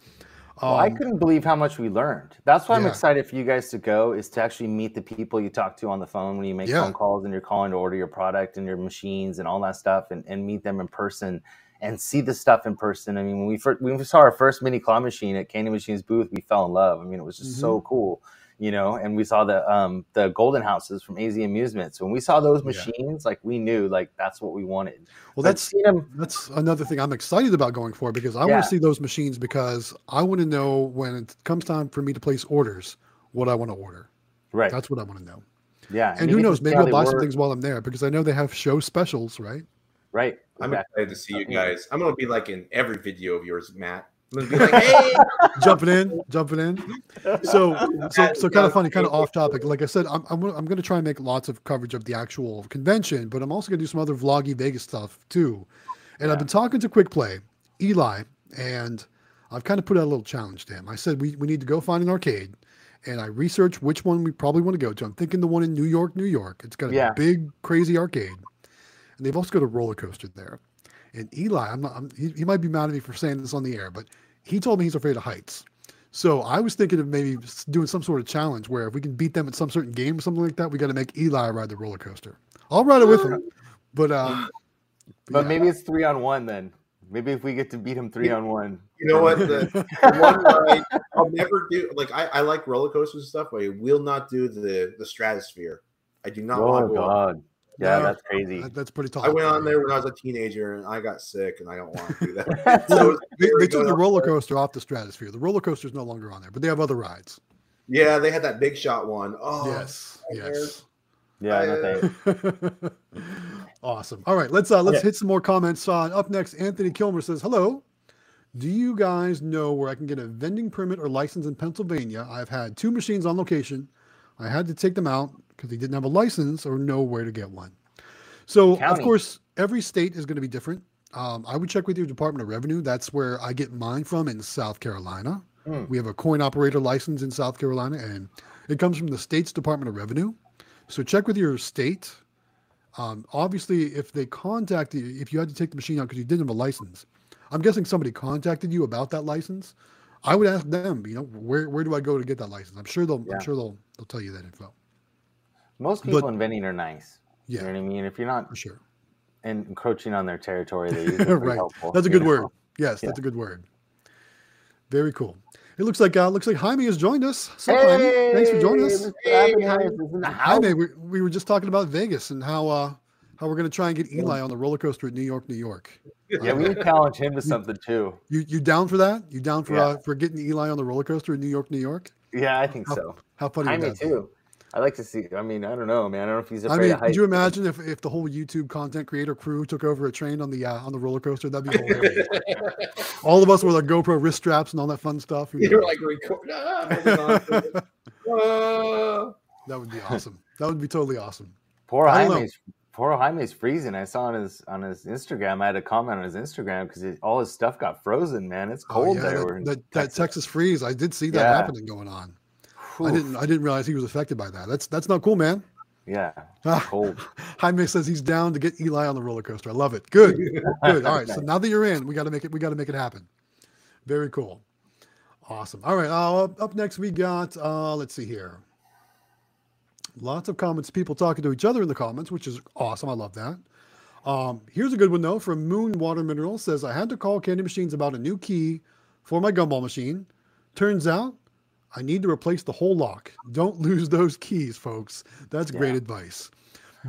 Well, I Um, couldn't believe how much we learned. That's why I'm excited for you guys to go is to actually meet the people you talk to on the phone when you make Yeah. phone calls and you're calling to order your product and your machines and all that stuff and, and meet them in person and see the stuff in person. I mean, when we first when we saw our first mini claw machine at Candy Machines booth, we fell in love. I mean, it was just so Mm-hmm. cool, you know. And we saw the um the golden houses from AZ Amusements. When we saw those Yeah. machines, like we knew like that's what we wanted. well, But that's seeing them That's another thing I'm excited about going for because I Yeah. want to see those machines because I want to know when it comes time for me to place orders what I want to order. right. That's what I want to know. yeah. And you who knows, maybe I'll they buy some things while I'm there because I know they have show specials, right? Right. I'm exactly. excited to see you guys. I'm gonna be like in every video of yours, Matt. I'm gonna be like, hey, *laughs* jumping in, jumping in. So, so, so kind of funny, kind of off topic. Like I said, I'm, I'm, gonna- I'm going to try and make lots of coverage of the actual convention, but I'm also going to do some other vloggy Vegas stuff too. And I've been talking to Quick Play, Eli, and I've kind of put out a little challenge to him. I said we, we need to go find an arcade, and I researched which one we probably want to go to. I'm thinking the one in New York, New York. It's got a Yeah. big, crazy arcade, and they've also got a roller coaster there. And Eli, I'm not, I'm, he, he might be mad at me for saying this on the air, but he told me he's afraid of heights. So I was thinking of maybe doing some sort of challenge where if we can beat them at some certain game or something like that, we got to make Eli ride the roller coaster. I'll ride it with him, *gasps* but um, But yeah. maybe it's three on one then. Maybe if we get to beat him three on one. you know what? The, *laughs* the one ride I'll never do. Like I, I like roller coasters and stuff, but I will not do the the Stratosphere. I do not want Oh to go. on- God. Yeah, No. that's crazy. That's pretty tall. I went on there when I was a teenager and I got sick and I don't want to do that. *laughs* so They, they took the up roller there. coaster off the stratosphere. The roller coaster is no longer on there, but they have other rides. Yeah, they had that big shot one. Oh yes, yes. Yeah, no *laughs* awesome. All right, let's uh let's Okay. hit some more comments. On up next, Anthony Kilmer says, "Hello, do you guys know where I can get a vending permit or license in Pennsylvania? I've had two machines on location. I had to take them out because they didn't have a license or know where to get one. So of course, every state is going to be different. Um, I would check with your Department of Revenue. That's where I get mine from in South Carolina. Hmm. We have a coin operator license in South Carolina, and it comes from the state's Department of Revenue. So check with your state. Um, obviously, if they contacted you, if you had to take the machine out because you didn't have a license, I'm guessing somebody contacted you about that license. I would ask them, you know, where where do I go to get that license? I'm sure they'll Yeah. I'm sure they'll they'll tell you that info. Most But- people in vending are nice. Yeah, You know what I mean? If you're not for sure. en- encroaching on their territory, they're *laughs* usually right. helpful. That's a you good know? word. Yes, that's a good word. Very cool. It looks like uh, looks like Jaime has joined us. So, Jaime, thanks for joining us. Mr. Hey, Happiness is in the house. Jaime, we, we were just talking about Vegas and how uh, how we're going to try and get Eli on the roller coaster at New York, New York. *laughs* Yeah, we need to challenge him to something too. You you down for that? You down for Yeah. uh, for getting Eli on the roller coaster in New York, New York? Yeah, I think How- so. How funny would Jaime that be? too. I like to see. I mean, I don't know, man. I don't know if he's I mean, of heights. could you imagine if, if the whole YouTube content creator crew took over a train on the uh, on the roller coaster? That'd be hilarious. *laughs* all of us with our GoPro wrist straps and all that fun stuff. you You're know. like record. *laughs* Ah, holding on to it. That would be awesome. That would be totally awesome. Poor I. Jaime's poor Jaime's freezing. I saw on his on his Instagram. I had a comment on his Instagram because all his stuff got frozen. Man, it's Oh, cold yeah, there. that, We're that, that Texas freeze. I did see that Yeah. happening going on. I didn't. I didn't realize he was affected by that. That's that's not cool, man. Yeah, Ah, cold. *laughs* Jaime says he's down to get Eli on the roller coaster. I love it. Good, *laughs* good. All right. So now that you're in, we got to make it. We got to make it happen. Very cool. Awesome. All right. Uh, up, up next, we got. Uh, let's see here. Lots of comments. People talking to each other in the comments, which is awesome. I love that. Um, here's a good one though from Moon Water Mineral says I had to call Candy Machines about a new key for my gumball machine. Turns out I need to replace the whole lock. Don't *laughs* lose those keys, folks. That's great advice.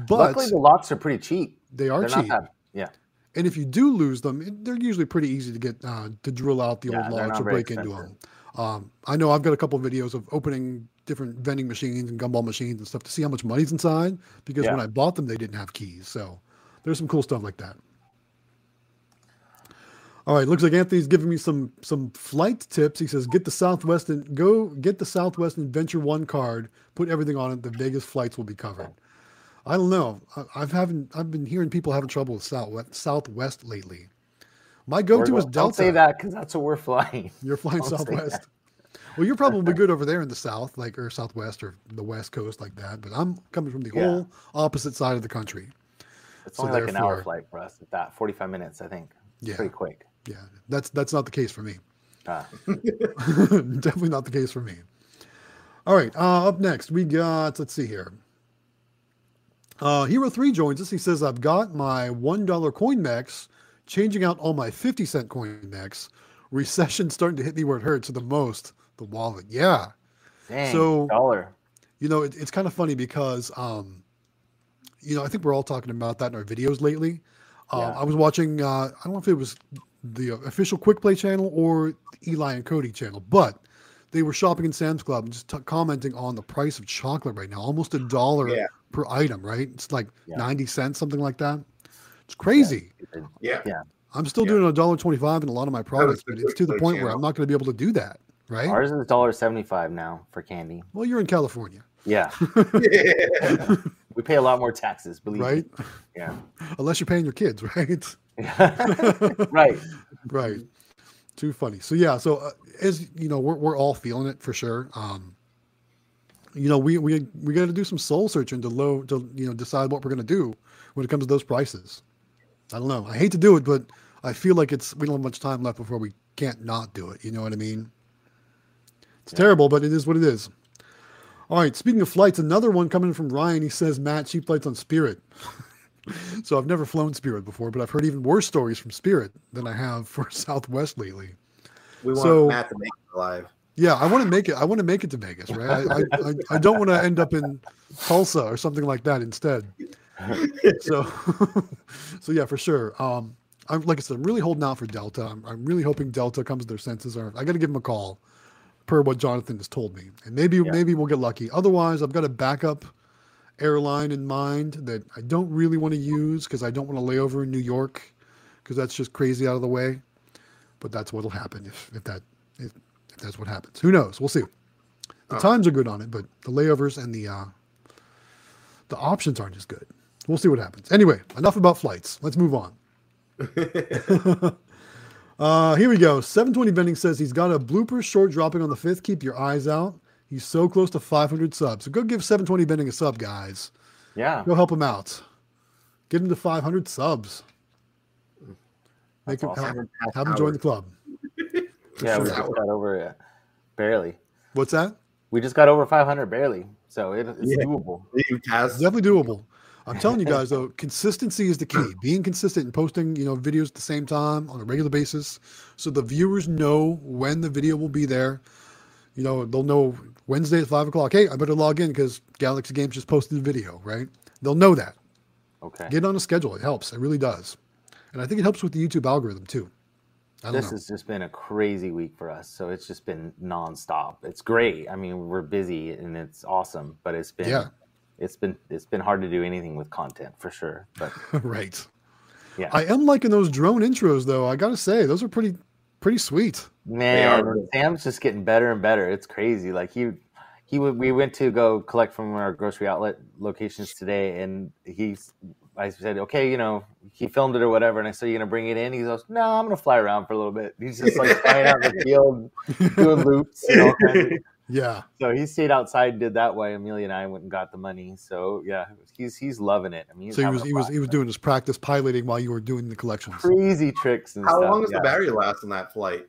But Luckily, the locks are pretty cheap. they are They're cheap. that. Yeah, And if you do lose them, they're usually pretty easy to get uh, to drill out the Yeah, old they're or break into them. Um, I know I've got a couple of videos of opening different vending machines and gumball machines and stuff to see how much money's inside because Yeah. when I bought them, they didn't have keys. So there's some cool stuff like that. All right, looks like Anthony's giving me some some flight tips. He says, "Get the Southwest and go get the Southwest Adventure One card. Put everything on it. The Vegas flights will be covered." I don't know. I, I've haven't. I've been hearing people having trouble with Southwest, Southwest lately. My go-to is Delta. Don't say that because that's what we're flying. You're *laughs* flying Don't Southwest. Well, you're probably *laughs* good over there in the South, like or Southwest or the West Coast, like that. But I'm coming from the Yeah. whole opposite side of the country. It's So only like an hour flight for us. At that, forty-five minutes, I think. It's Yeah. pretty quick. Yeah, that's that's not the case for me. Ah, *laughs* Definitely not the case for me. All right, uh, up next we got. Let's see here. Uh, Hero Three joins us. He says, "I've got my one dollar coin mechs, changing out all my fifty cent coin mechs. Recession *laughs* starting to hit me where it hurts the most. The wallet. Yeah, dang, So- dollar. you know it, it's kind of funny because um, you know I think we're all talking about that in our videos lately. Uh, Yeah. I was watching. Uh, I don't know if it was the official Quick Play channel or Eli and Cody channel, but they were shopping in Sam's Club and just t- commenting on the price of chocolate right now, almost a dollar Yeah. per item. Right? It's like Yeah. ninety cents, something like that. It's crazy. Yeah. Yeah. I'm still Yeah. doing a dollar twenty-five in a lot of my products, but it's to the Quick Play point where. I'm not going to be able to do that. Right? Ours is dollar seventy-five now for candy. Well, you're in California, Yeah, *laughs* we pay a lot more taxes. Believe right? me. Yeah. Unless you're paying your kids, *laughs* right? *laughs* right. right. Too funny. So yeah so uh, as you know we're, we're all feeling it for sure. Um you know we we we got to do some soul searching to low to you know decide what we're going to do when it comes to those prices. I don't know. I hate to do it but i feel like it's we don't have much time left before we can't not do it. You know what i mean? It's terrible but it is what it is. All right speaking of flights another one coming from ryan. He says matt cheap flights on spirit *laughs* *laughs* so I've never flown Spirit before, but I've heard even worse stories from Spirit than I have for *laughs* Southwest lately. We want So- Matt to make it alive. Yeah, I want to make it. I want to make it to Vegas, right? I, I, I, don't want to end up in Tulsa or something like that instead. So, *laughs* so yeah, for sure. Um, I'm like I said, I'm really holding out for Delta. I'm, I'm really hoping Delta comes to their senses. Or I got to give them a call, per what Jonathan has told me, and maybe Yeah. maybe we'll get lucky. Otherwise, I've got a backup airline in mind that I don't really want to use because I don't want to lay over in New York because that's just crazy out of the way. But that's what'll happen if, if that if, if that's what happens. Who knows? We'll see. The Oh. times are good on it, but the layovers and the uh, the options aren't as good. We'll see what happens. Anyway, enough about flights. Let's move on. *laughs* *laughs* uh, here we go. 720 Vending says he's got a blooper short dropping on the fifth. Keep your eyes out. He's so close to 500 subs. So go give 720 Vending a sub, guys. Yeah. Go help him out. Get him to 500 subs. Make That's him awesome. have, have him join the club. *laughs* Yeah, we just got over it. Barely. What's that? We just got over 500 barely. So it, it's Yeah. doable. You, Taz. Definitely doable. I'm telling you guys though, *laughs* consistency is the key. *clears throat* Being consistent and posting, you know, videos at the same time on a regular basis, so the viewers know when the video will be there. You know, they'll know Wednesday at five o'clock. Hey, I better log in because Galaxy Games just posted the video, right? They'll know that. Okay. Get on a schedule. It helps. It really does, and I think it helps with the YouTube algorithm too. I don't This know. has just been a crazy week for us. So it's just been nonstop. It's great. I mean, we're busy and it's awesome, but it's been Yeah. it's been it's been hard to do anything with content for sure. But *laughs* right. yeah. I am liking those drone intros though. I gotta say, those are pretty pretty sweet. Man. Sam's just getting better and better. It's crazy. Like he, he, w- we went to go collect from our grocery outlet locations today, and he's I said, okay, you know, he filmed it or whatever, and I said, you're gonna bring it in?" He goes, "No, I'm gonna fly around for a little bit." He's just like flying out in the field, doing loops. And all kinds of, Yeah. so he stayed outside and did that way. Emelia and I went and got the money. So yeah, he's he's loving it. I mean, So he was he was he was doing his practice piloting while you were doing the collections. crazy tricks and How stuff. long does yeah. the battery last on that flight?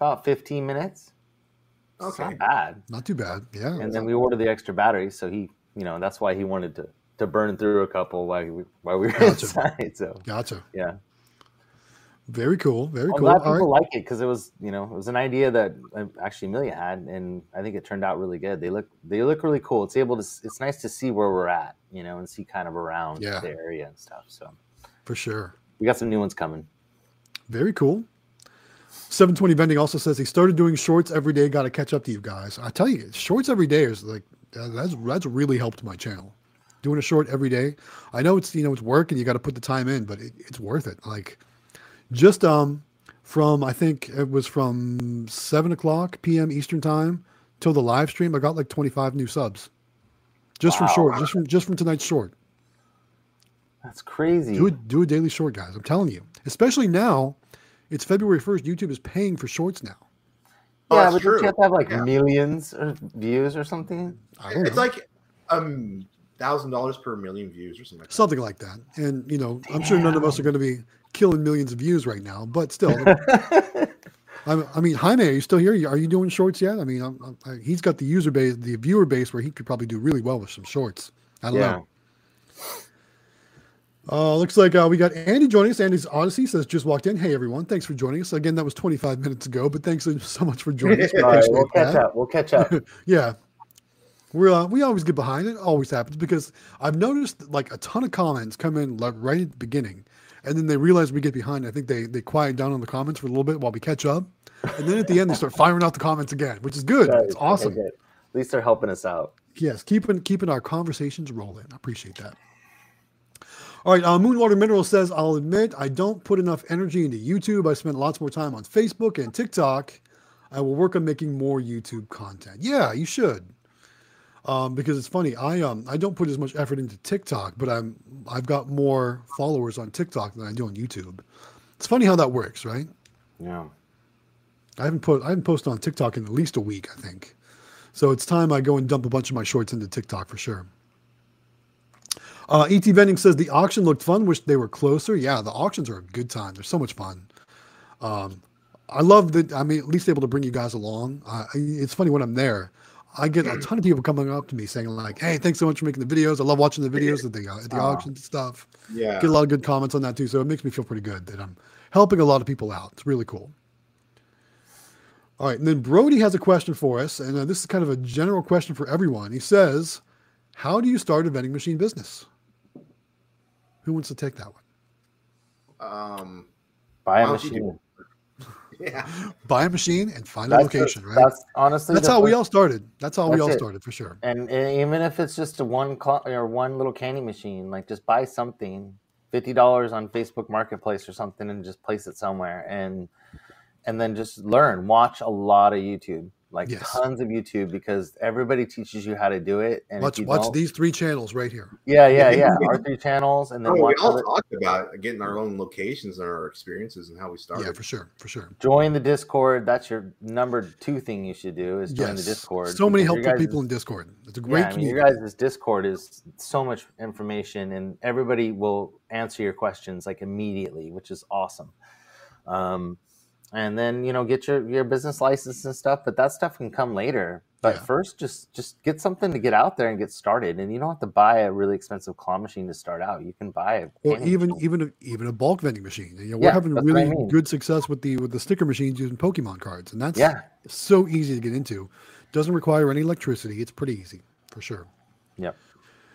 About 15 minutes. Okay. not bad. Not too bad. Yeah. And then we ordered the extra batteries, so he, you know, that's why he wanted to to burn through a couple while we while we were Gotcha. *laughs* inside. So Gotcha. yeah, Very cool. Very I'm cool. glad people right. like it because it was, you know, it was an idea that uh, actually Emelia had, and I think it turned out really good. They look they look really cool. It's able to it's nice to see where we're at, you know, and see kind of around Yeah. the area and stuff. So For sure. we got some new ones coming. Very cool. 720 Vending also says he started doing shorts every day. Got to catch up to you guys. I tell you, shorts every day is like that's that's really helped my channel. Doing a short every day. I know it's you know it's work and you got to put the time in, but it, it's worth it. Like just um from I think it was from seven o'clock p.m. Eastern time till the live stream. I got like 25 new subs just from short, just from just from tonight's short. That's crazy. Do a, do a daily short, guys. I'm telling you. Especially now, it's February 1st. YouTube is paying for shorts now. Oh, yeah, that's but don't true. you have to have like Yeah. millions of views or something? I don't It's know. like um thousand dollars per million views or something. Like that. something like that. And you know, I'm sure none of us are going to be killing millions of views right now, but still. *laughs* I, I mean, Jaime, are you still here? Are you doing shorts yet? I mean, I'm, I'm- he's got the user base, the viewer base, where he could probably do really well with some shorts. I don't yeah. know. Uh, looks like uh, we got Andy joining us. Andy's Odyssey says just walked in. Hey everyone, thanks for joining us. Again, that was 25 *laughs* minutes ago, but thanks so much for joining us. *laughs* Right, we'll catch that. up. We'll catch up. Yeah. We're, uh, we always get behind it. Always happens because I've noticed like a ton of comments come in like right at the beginning, and then they realize we get behind. I think they they quiet down on the comments for a little bit while we catch up, and then at the end they start firing out the comments again, which is good. It's awesome. Good. At least they're helping us out. Yes, keeping keeping our conversations rolling. I appreciate that. All right, uh, Moonwater Mineral says, "I'll admit I don't put enough energy into YouTube. I spend lots more time on Facebook and TikTok. I will work on making more YouTube content. Yeah, you should, um, because it's funny. I um I don't put as much effort into TikTok, but I'm I've got more followers on TikTok than I do on YouTube. It's funny how that works, right? Yeah. I haven't put I haven't posted on TikTok in at least a week, I think. So it's time I go and dump a bunch of my shorts into TikTok for sure. Uh, ET Vending says the auction looked fun. Wish they were closer. Yeah, the auctions are a good time. They're so much fun. Um, I love that. I mean, at least able to bring you guys along. Uh, it's funny when I'm there. I get a ton of people coming up to me saying like, "Hey, thanks so much for making the videos. I love watching the videos at the uh, at the Aw. auctions and stuff." Yeah. Get a lot of good comments on that too. So it makes me feel pretty good that I'm helping a lot of people out. It's really cool. All right, and then Brody has a question for us, and uh, this is kind of a general question for everyone. He says, "How do you start a vending machine business?" Who wants to take that one? Um. Buy a Why don't you do- machine. *laughs* Yeah. Buy a machine and find a That's the- location, right? That's honestly That's how we all started. That's how we all it. started for sure. And, and even if it's just a one cl- or one little candy machine, like just buy something, fifty dollars on Facebook Marketplace or something, and just place it somewhere, and and then just learn. Watch a lot of YouTube, like Yes. tons of YouTube, because everybody teaches you how to do it. And Watch watch these three channels right here. yeah, yeah, yeah, *laughs* our three channels, and then Oh, we all other, talked about getting our own locations and our experiences and how we started. Yeah, for sure, for sure. join the Discord. That's your number two thing you should do is join Yes, the Discord. so many helpful guys' people in Discord. It's a great yeah, I mean, community. your guys' Discord is so much information, and everybody will answer your questions like immediately, which is awesome. Um, and then you know, get your your business license and stuff, but that stuff can come later. But Yeah. first, just just get something to get out there and get started. And you don't have to buy a really expensive claw machine to start out. You can buy a or even machine. even a, even a bulk vending machine. You know, we're Yeah, having what I really mean. good success with the with the sticker machines using Pokemon cards, and that's yeah, so easy to get into. Doesn't require any electricity. It's pretty easy for sure. Yep.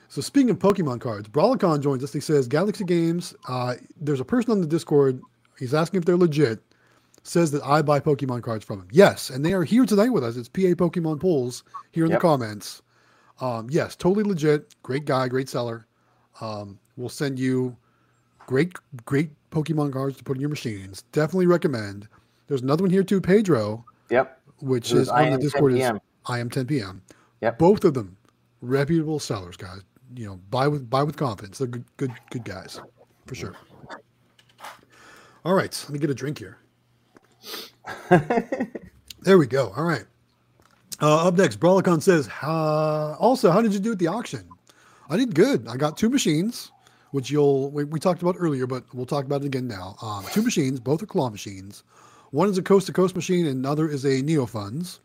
So speaking of Pokemon cards, Brawlicon joins us. He says Galaxy Games. Uh, there's a person on the Discord. He's asking if they're legit. Says that I buy Pokemon cards from him. Yes, and they are here tonight with us. It's PA Pokemon Pulls here in Yep. the comments. Um, yes, totally legit. Great guy, great seller. Um, we'll send you great, great Pokemon cards to put in your machines. Definitely recommend. There's another one here too, Pedro, yep. which is on the Discord. Is. I am 10 p.m. Yep. Both of them reputable sellers, guys. you know, buy with buy with confidence. They're good, good, good guys, for sure. All right, let me get a drink here. *laughs* There we go. All right. Uh, up next, Brawlicon says, uh, also, how did you do at the auction? I did good. I got two machines, which you'll we, we talked about earlier, but we'll talk about it again now. Um, two machines, both are claw machines. One is a coast to coast machine, and another is a Neofunds.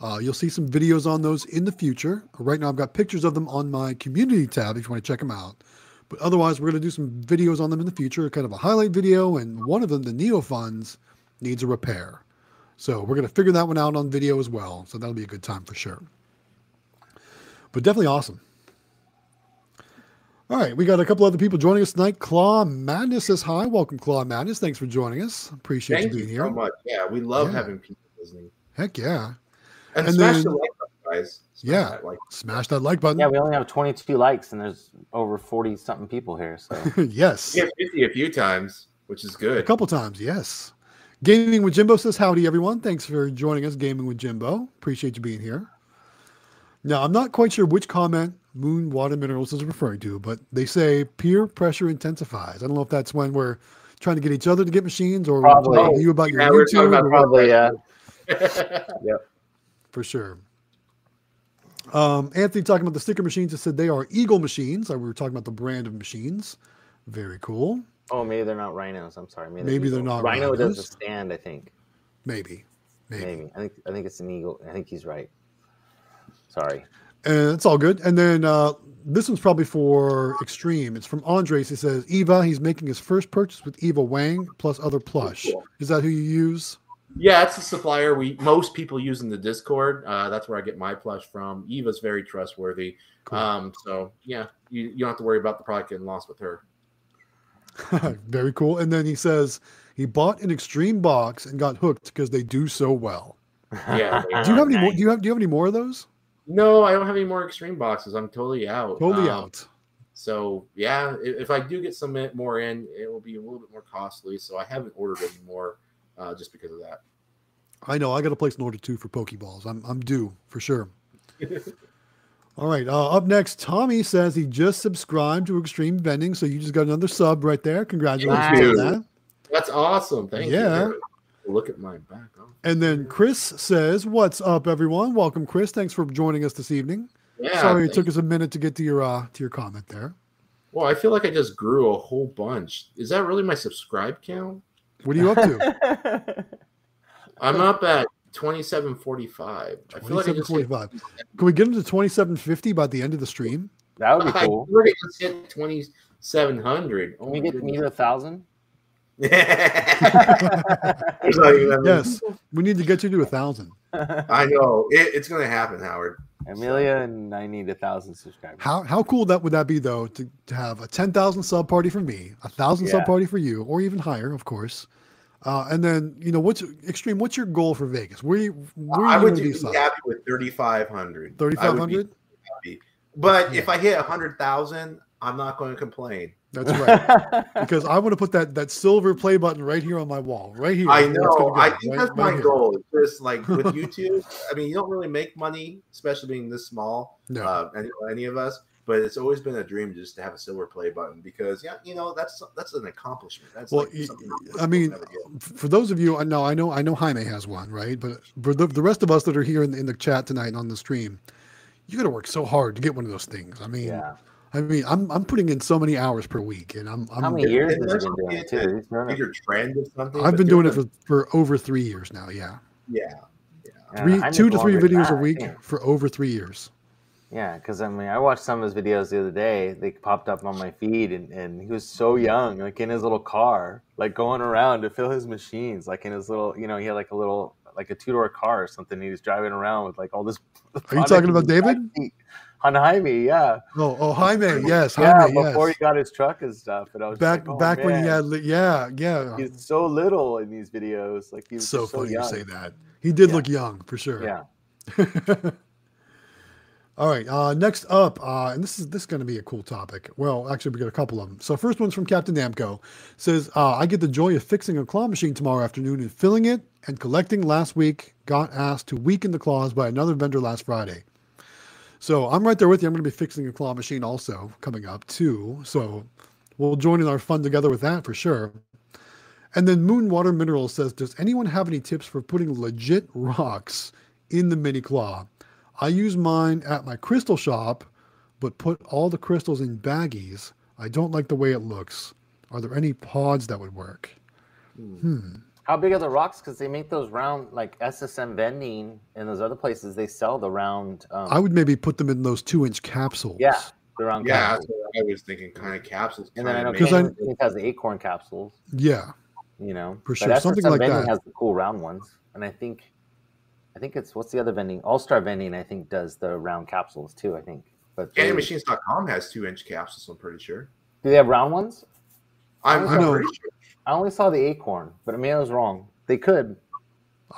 Uh, you'll see some videos on those in the future. Right now, I've got pictures of them on my community tab if you want to check them out. But otherwise, we're going to do some videos on them in the future, kind of a highlight video. And one of them, the Neofunds, needs a repair. So we're going to figure that one out on video as well. So that'll be a good time for sure. But definitely awesome. All right, we got a couple other people joining us tonight. Claw Madness says hi. Welcome, Claw Madness. Thanks for joining us. Appreciate Thank you you being so here. much. Yeah, we love Yeah. having people listening. Heck yeah. And, And smash then- the like button, guys. Smash Yeah. that like. Smash that like button. yeah, we only have 22 likes, and there's over 40 something people here. So *laughs* yes. We hit 50 a few times, which is good. A couple times, yes. Gaming with Jimbo says howdy, everyone. Thanks for joining us, Gaming with Jimbo. Appreciate you being here. Now, I'm not quite sure which comment Moon Water Minerals is referring to, but they say peer pressure intensifies. I don't know if that's when we're trying to get each other to get machines or Probably. you about your Yeah, we were talking YouTube about probably, yeah. *laughs* yep. for sure. Um, Anthony talking about the sticker machines. It said they are Eagle machines. We were talking about the brand of machines. Very cool. Oh, maybe they're not rhinos. I'm sorry. Maybe they're eagles. not Rhino does rhinos. a stand, I think. Maybe. Maybe. Maybe. I think I think it's an eagle. I think he's right. Sorry. And it's all good. And then uh, this one's probably for Xtreme. It's from Andres. He says, Eva, he's making his first purchase with Eva Wang plus other plush. Cool. Is that who you use? Yeah, it's the supplier we most people use in the Discord. Uh, that's where I get my plush from. Eva's very trustworthy. Cool. Um, so yeah, you, you don't have to worry about the product getting lost with her. *laughs* Very cool. And then he says he bought an Extreme box and got hooked because they do so well. Yeah. Do you have any more? Do you have Do you have any more of those? No, I don't have any more extreme boxes. I'm totally out. Totally Um, out. So yeah, i- if I do get some more in, it will be a little bit more costly. So I haven't ordered any more, uh, just because of that. I know. I got to place an order too for Pokeballs. I'm I'm due for sure. *laughs* All right. Uh, up next, Tommy says he just subscribed to Xtreme Vending, so you just got another sub right there. Congratulations you. on that. That's awesome. Thank Yeah. you. Look at my back. Oh. And then Chris says, "What's up, everyone? Welcome, Chris. Thanks for joining us this evening. Yeah. Sorry it took us a minute to get to your uh, to your comment there. Well, I feel like I just grew a whole bunch. Is that really my subscribe count? What are you up to? *laughs* I'm up at 2745. I feel like I Twenty-seven just hit, forty-five. Can we get him to twenty-seven fifty by the end of the stream? that would be *laughs* I cool. feel like I just hit 2700. Oh Can we get me to a thousand? *laughs* There's not even that many Yes, we need to get you to a thousand. I know. It, it's going to happen, Howard. Emelia and I need a thousand subscribers. How how cool that would that be though to, to have a ten thousand sub party for me, a thousand sub party for you, or even higher, of course. Uh, and then you know what's Xtreme? What's your goal for Vegas? Where you where I would be happy with 3500. Thirty five would be hundred. happy. But if I hit 100,000, I'm not going to complain. That's *laughs* right. because I want to put that that silver play button right here on my wall, right here. I That's where it's know. gonna I think right- that's right my here. goal. Just like *laughs* with YouTube, I mean, you don't really make money, especially being this small, No, uh, any, any of us. But it's always been a dream just to have a silver play button because, yeah, you know, that's that's an accomplishment. That's Well, like something I mean, for those of you, I know, I know, I know, Jaime has one, right? But for the, the rest of us that are here in, in the chat tonight and on the stream, you got to work so hard to get one of those things. I mean, yeah. I mean, I'm I'm putting in so many hours per week, and I'm, I'm How many years and has been doing it too? He's doing bigger trend of something. I've been doing it for, for over three years now. Yeah, yeah. Yeah, three, I two to three videos a that, I week think. for over three years. Yeah, because I mean, I watched some of his videos the other day. They popped up on my feed, and, and he was so young, like in his little car, like going around to fill his machines, like in his little, you know, he had like a little, like a two door car or something. He was driving around with like all this. Are you talking about *laughs* David? On Jaime, yeah, Oh, oh, Jaime, *laughs* yes, yeah. Jaime, Before yes. he got his truck and stuff, and I was Back like, oh, back when he had, yeah, yeah. He's so little in these videos, like he's so so funny young. you say that. He did Yeah. look young for sure. Yeah, *laughs* All right. Uh, next up, uh, and this is this is going to be a cool topic. Well, actually, we got a couple of them. So, first one's from Captain Namco. Says, uh, "I get the joy of fixing a claw machine tomorrow afternoon and filling it and collecting. Last week, got asked to weaken the claws by another vendor last Friday. So I'm right there with you. I'm going to be fixing a claw machine also coming up too. So we'll join in our fun together with that for sure. And then Moonwater Minerals says, Does anyone have any tips for putting legit rocks in the mini claw? I use mine at my crystal shop, but put all the crystals in baggies. I don't like the way it looks. Are there any pods that would work? Hmm. How big are the rocks? Because they make those round, like SSM vending and those other places, they sell the round. Um, I would maybe put them in those two inch capsules. yeah, the round Yeah, capsules. that's what I was thinking. Kind of capsules. And then I know kinda Because I- Canyon has the acorn capsules, Yeah. you know. For But sure, something SSM like vending that. has the cool round ones, and I think, I think it's what's the other vending? All Star Vending, I think, does the round capsules too. I think. But they- CandyMachines.com has two inch capsules. I'm pretty sure. do they have round ones? I'm, I I'm know. pretty sure. I only saw the acorn, but I mean I was wrong. They could.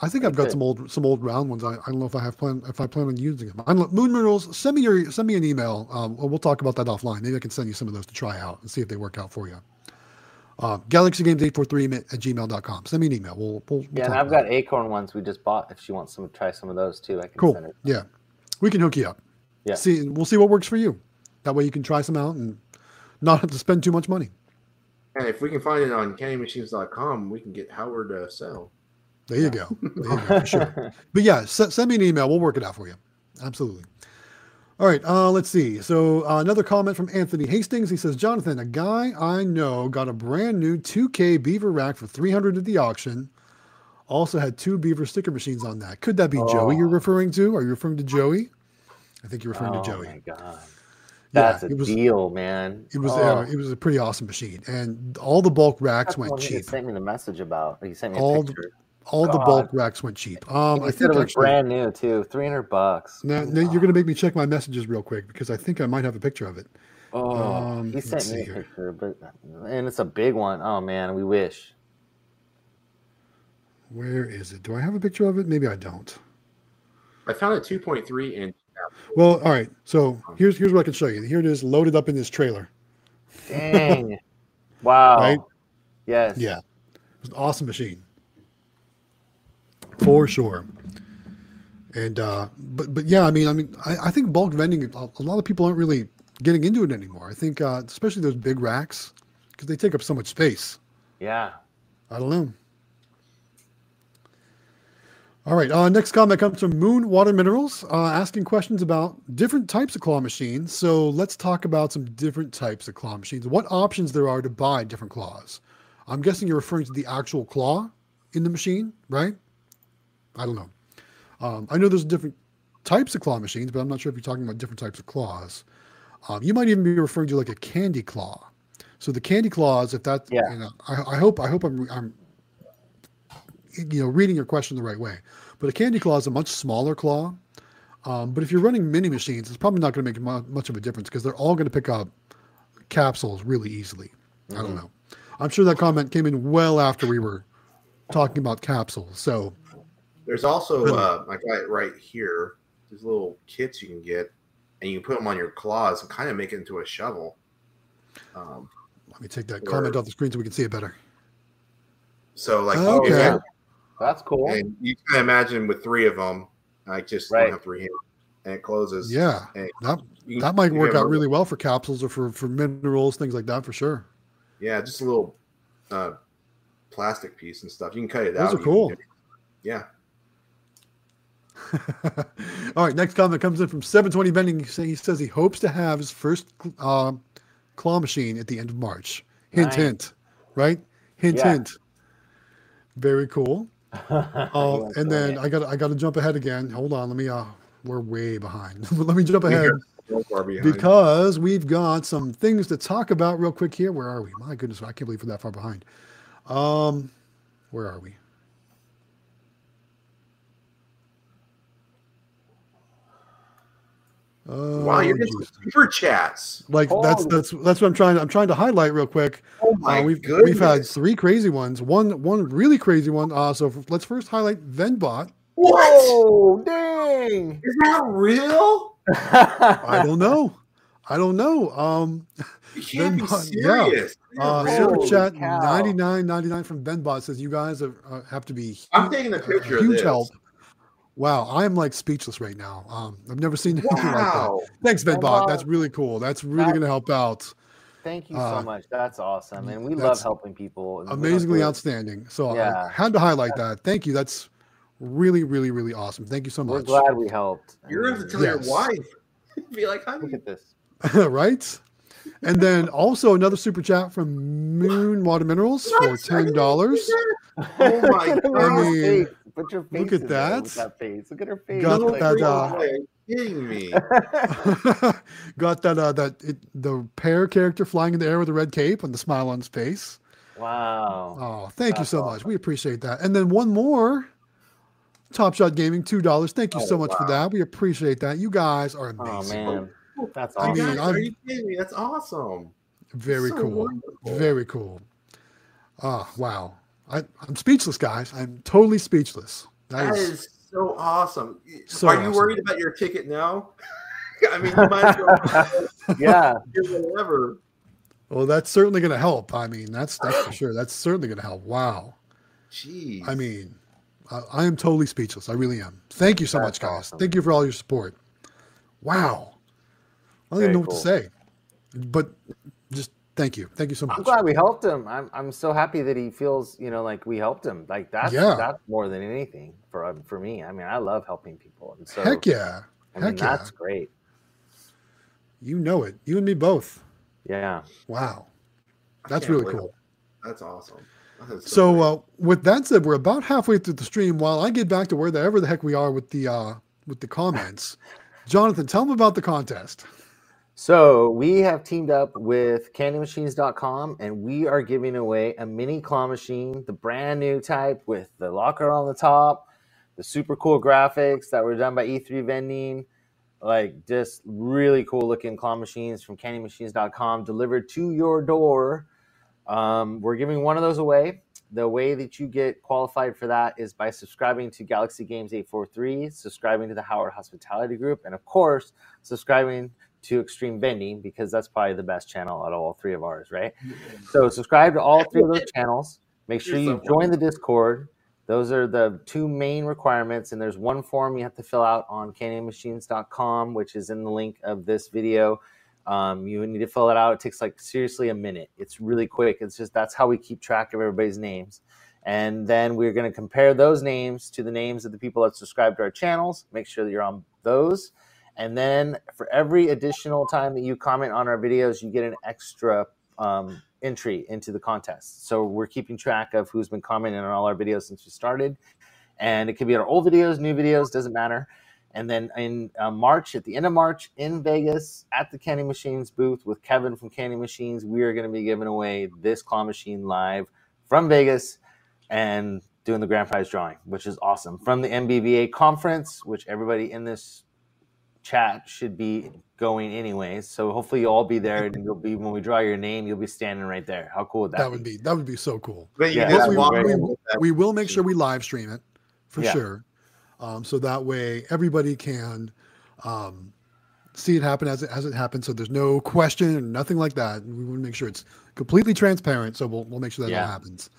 I think I've got some old some old round ones. I, I don't know if I have plan if I plan on using them. I don't Moon Minerals, send me your send me an email. Um, we'll we'll talk about that offline. Maybe I can send you some of those to try out and see if they work out for you. Uh, GalaxyGames843 at gmail.com. Send me an email. We'll, we'll, we'll Yeah, and I've about got acorn ones we just bought. If she wants some, try some of those too. I can Cool. send it. Yeah, we can hook you up. Yeah. See, we'll see what works for you. That way you can try some out and not have to spend too much money. And if we can find it on CandyMachines.com, we can get Howard to sell. There you go. There you go. For sure. *laughs* But yeah, s- send me an email. We'll work it out for you. Absolutely. All right. Uh, let's see. So uh, another comment from Anthony Hastings. He says, Jonathan, a guy I know got a brand new 2K Beaver rack for 300 at the auction. Also had two Beaver sticker machines on that. Could that be Joey you're Oh. referring to? Are you referring to Joey? I think you're referring oh to Joey. my god, Yeah, that's a it was- deal, man. It was oh, uh, it was a pretty awesome machine, and all the bulk racks that's went cheap. he sent me the message about. He sent me a All the- picture. All the bulk racks went cheap. Um, I think it was actually, brand new too, three hundred bucks. Now, now you're going to make me check my messages real quick because I think I might have a picture of it. Oh, Um, he sent me a here. picture, but and it's a big one. Oh man, we wish. Where is it? Do I have a picture of it? Maybe I don't. I found a 2.3 inch. Well, all right. So here's here's what I can show you. Here it is, loaded up in this trailer. Dang! wow. *laughs* Right? Yes. Yeah, It's an awesome machine for sure. And uh, but but yeah, I mean, I mean, I, I think bulk vending. A a lot of people aren't really getting into it anymore. I think, uh, especially those big racks, because they take up so much space. Yeah. I don't know. All right. Uh, next comment comes from Moon Water Minerals, uh, asking questions about different types of claw machines. So let's talk about some different types of claw machines. What options there are to buy different claws? I'm guessing you're referring to the actual claw in the machine, right? I don't know. Um, I know there's different types of claw machines, but I'm not sure if you're talking about different types of claws. Um, you might even be referring to like a candy claw. So the candy claws, if that, Yeah. you know, I, I hope I hope I'm I'm you know reading your question the right way. But a candy claw is a much smaller claw. Um, but if you're running mini machines, it's probably not going to make mu- much of a difference because they're all going to pick up capsules really easily. I don't know. I'm sure that comment came in well after we were talking about capsules. So There's also, uh, I got it right here. These little kits you can get, and you can put them on your claws and kind of make it into a shovel. Um, let me take that Or- comment off the screen so we can see it better. so, like, Oh, okay. you- That's cool. and you can imagine with three of them, I just Right. don't have three hands, and it closes. Yeah, And that you can- that might work out rub- really well for capsules or for for minerals, things like that, for sure. Yeah, just a little uh, plastic piece and stuff. You can cut it Those out. are cool. Yeah. *laughs* All right, next comment comes in from 720 Vending. He He says he hopes to have his first uh, claw machine at the end of March. Hint, Nice. hint, right? Hint, Yeah. hint. Very cool. *laughs* Uh, and then it. I got I got to jump ahead again. Hold on, let me. Uh, we're way behind. *laughs* let me jump ahead So far behind. because we've got some things to talk about real quick here. Where are we? My goodness, I can't believe we're that far behind. Um, where are we? Wow, you're Oh, getting super chats. like that's Holy- that's that's what I'm trying. I'm trying to highlight real quick. Oh my Uh, we've goodness. we've had three crazy ones. One one really crazy one. Uh, so f- let's first highlight Venbot. what? Oh, dang! Is that real? *laughs* I don't know. I don't know. Um, You can't be Venbot, yeah. uh, super chat cow. ninety nine ninety nine from Venbot says you guys have, uh, have to be I'm taking a picture of huge this. help Wow, I'm like speechless right now. Um, I've never seen *laughs* anything like that. Wow. Thanks, Well, Venbot. That's really cool. That's really that- going to help out. Thank you Uh, so much. That's awesome, and we love helping people. and we don't Amazingly outstanding. So I had to highlight that. Thank you. That's really, really, really awesome. Thank you so much. We're much. glad we helped. You're gonna have to tell Yes. your wife. *laughs* Be like, Look at this. *laughs* right? And then also another super chat from Moon Water Minerals for ten dollars. Oh my God. I mean, face. Put your face look at that. that face. Look at her face. Got no that, uh, way. Are you kidding me? *laughs* *laughs* Got that uh, that it, the pear character flying in the air with a red cape and the smile on his face. wow. Oh, thank you That's so much. We appreciate that. And then one more. Top Shot Gaming, two dollars. Thank you Oh, so much for that. We appreciate that. You guys are Oh, amazing. man. That's awesome. mean, Guys, I'm- are you kidding me? That's awesome. Very So cool. wonderful. Very cool. Oh, wow. I, I'm speechless, guys. I'm totally speechless. That is so awesome. So Are you awesome. worried about your ticket now? *laughs* I mean, you might as well *laughs* yeah. *laughs* whatever. well, that's certainly going to help. I mean, that's that's for sure. That's certainly going to help. Wow. Jeez. I mean, I, I am totally speechless. I really am. Thank you so That's much, guys. awesome. Thank you for all your support. Wow. I don't even Very know what to say, but just thank you. Thank you so much. I'm glad we helped him. I'm I'm so happy that he feels, you know, like we helped him. Like that's Yeah. that's more than anything for um, for me. I mean, I love helping people. And so Heck yeah. I mean, Heck yeah. that's great. You know it. You and me both. Yeah. Wow. That's really believe cool. it. That's awesome. That is So, great. uh, with that said, we're about halfway through the stream. While I get back to wherever the heck we are with the uh, with the comments, *laughs* Jonathan, tell them about the contest. So we have teamed up with candymachines.com and we are giving away a mini claw machine, the brand new type with the locker on the top, the super cool graphics that were done by E3 Vending, like just really cool looking claw machines from candymachines.com delivered to your door. Um, we're giving one of those away. The way that you get qualified for that is by subscribing to Galaxy Games 843, subscribing to the Howard Hospitality Group, and of course, subscribing to Xtreme Vending because that's probably the best channel out of all three of ours, right? So subscribe to all three of those channels. Make sure you join the Discord. Those are the two main requirements, and there's one form you have to fill out on candymachines.com, which is in the link of this video. Um, you need to fill it out. It takes like seriously a minute. It's really quick. It's just that's how we keep track of everybody's names. And then we're going to compare those names to the names of the people that subscribe to our channels. Make sure that you're on those. And then for every additional time that you comment on our videos, you get an extra um, entry into the contest. So we're keeping track of who's been commenting on all our videos since we started. And it could be our old videos, new videos, doesn't matter. And then in uh, March, at the end of March in Vegas at the Candy Machines booth with Kevin from Candy Machines, we are going to be giving away this claw machine live from Vegas and doing the grand prize drawing, which is awesome. From the NBVA conference, which everybody in this chat should be going anyways. So hopefully you'll all be there and you'll be when we draw your name, you'll be standing right there. How cool would that, That would be that would be so cool. But you yeah, just that'd be walk great. in with that We will make sure we live stream it for Yeah. sure, um, so that way everybody can um, see it happen as it as it happens. So there's no question and nothing like that. We want to make sure it's completely transparent. So we'll we'll make sure that Yeah. all happens.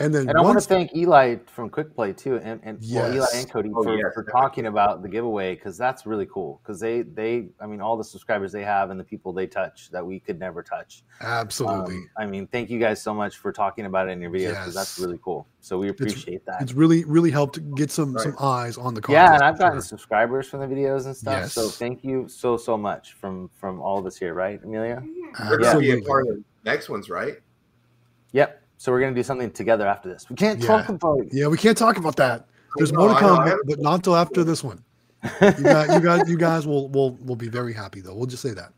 And then And I want to thank Eli from Quick Play too, and, and well, Eli and Cody Oh, for, yes, for talking about the giveaway because that's really cool. Because they they I mean all the subscribers they have and the people they touch that we could never touch. absolutely, Um, I mean, thank you guys so much for talking about it in your videos because that's really cool. So we appreciate that. it's really really helped get some Right. some eyes on the contest. Yeah, and I've for gotten sure. subscribers from the videos and stuff. So thank you so so much from from all of us here, right, Emelia? You're gonna be a part of the next ones, right? Yep. So we're gonna do something together after this. We can't Yeah. talk about it. Yeah, we can't talk about that. There's No, more to come, but, haven't- but not till after this one. *laughs* You guys, you guys, you guys will will will be very happy though. We'll just say that.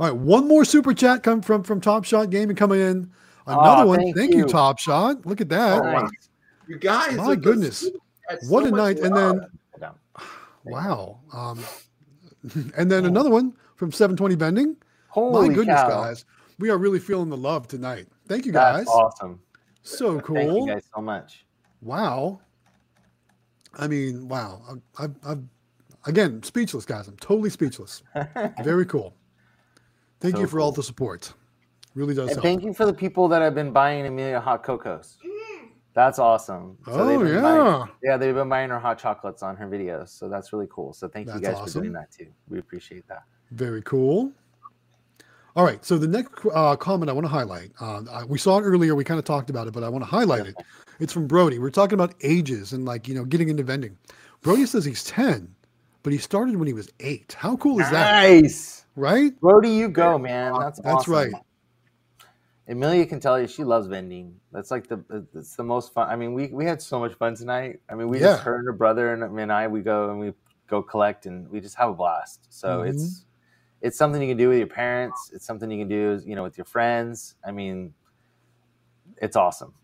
All right, one more super chat come from from Top Shot Gaming coming in. Another Aw, one. thank Thank you. you. Top Shot. Look at that. Oh, wow. Nice. You guys, My with goodness. What so a much night. And then Hold wow. Um, *laughs* and then another one from 720 Vending. Holy My goodness, cow. guys. We are really feeling the love tonight. Thank you That's guys. awesome. So cool. Thank you guys so much. Wow. I mean, wow. I, I, I, again, speechless, guys. I'm totally speechless. *laughs* Very cool. Thank So you for all the support. Really does And help. thank you for the people that have been buying Emelia hot cocos. That's awesome. So oh been buying- yeah. yeah, they've been buying her hot chocolates on her videos, so that's really cool. So thank you That's guys for doing that too. We appreciate that. Very cool. All right. So the next uh, comment I want to highlight, uh, I- we saw it earlier. We kind of talked about it, but I want to highlight it. It's from Brody. We're talking about ages and like you know getting into vending. Brody says he's ten, but he started when he was eight. How cool is that? Nice, Right? Brody. You go, man. That's That's awesome. right. Emelia can tell you she loves vending. That's like the it's the most fun. I mean, we we had so much fun tonight. I mean, we Yeah. just her and her brother and, me and I we go and we go collect and we just have a blast. So Mhm. it's it's something you can do with your parents. It's something you can do, you know, with your friends. I mean, it's awesome.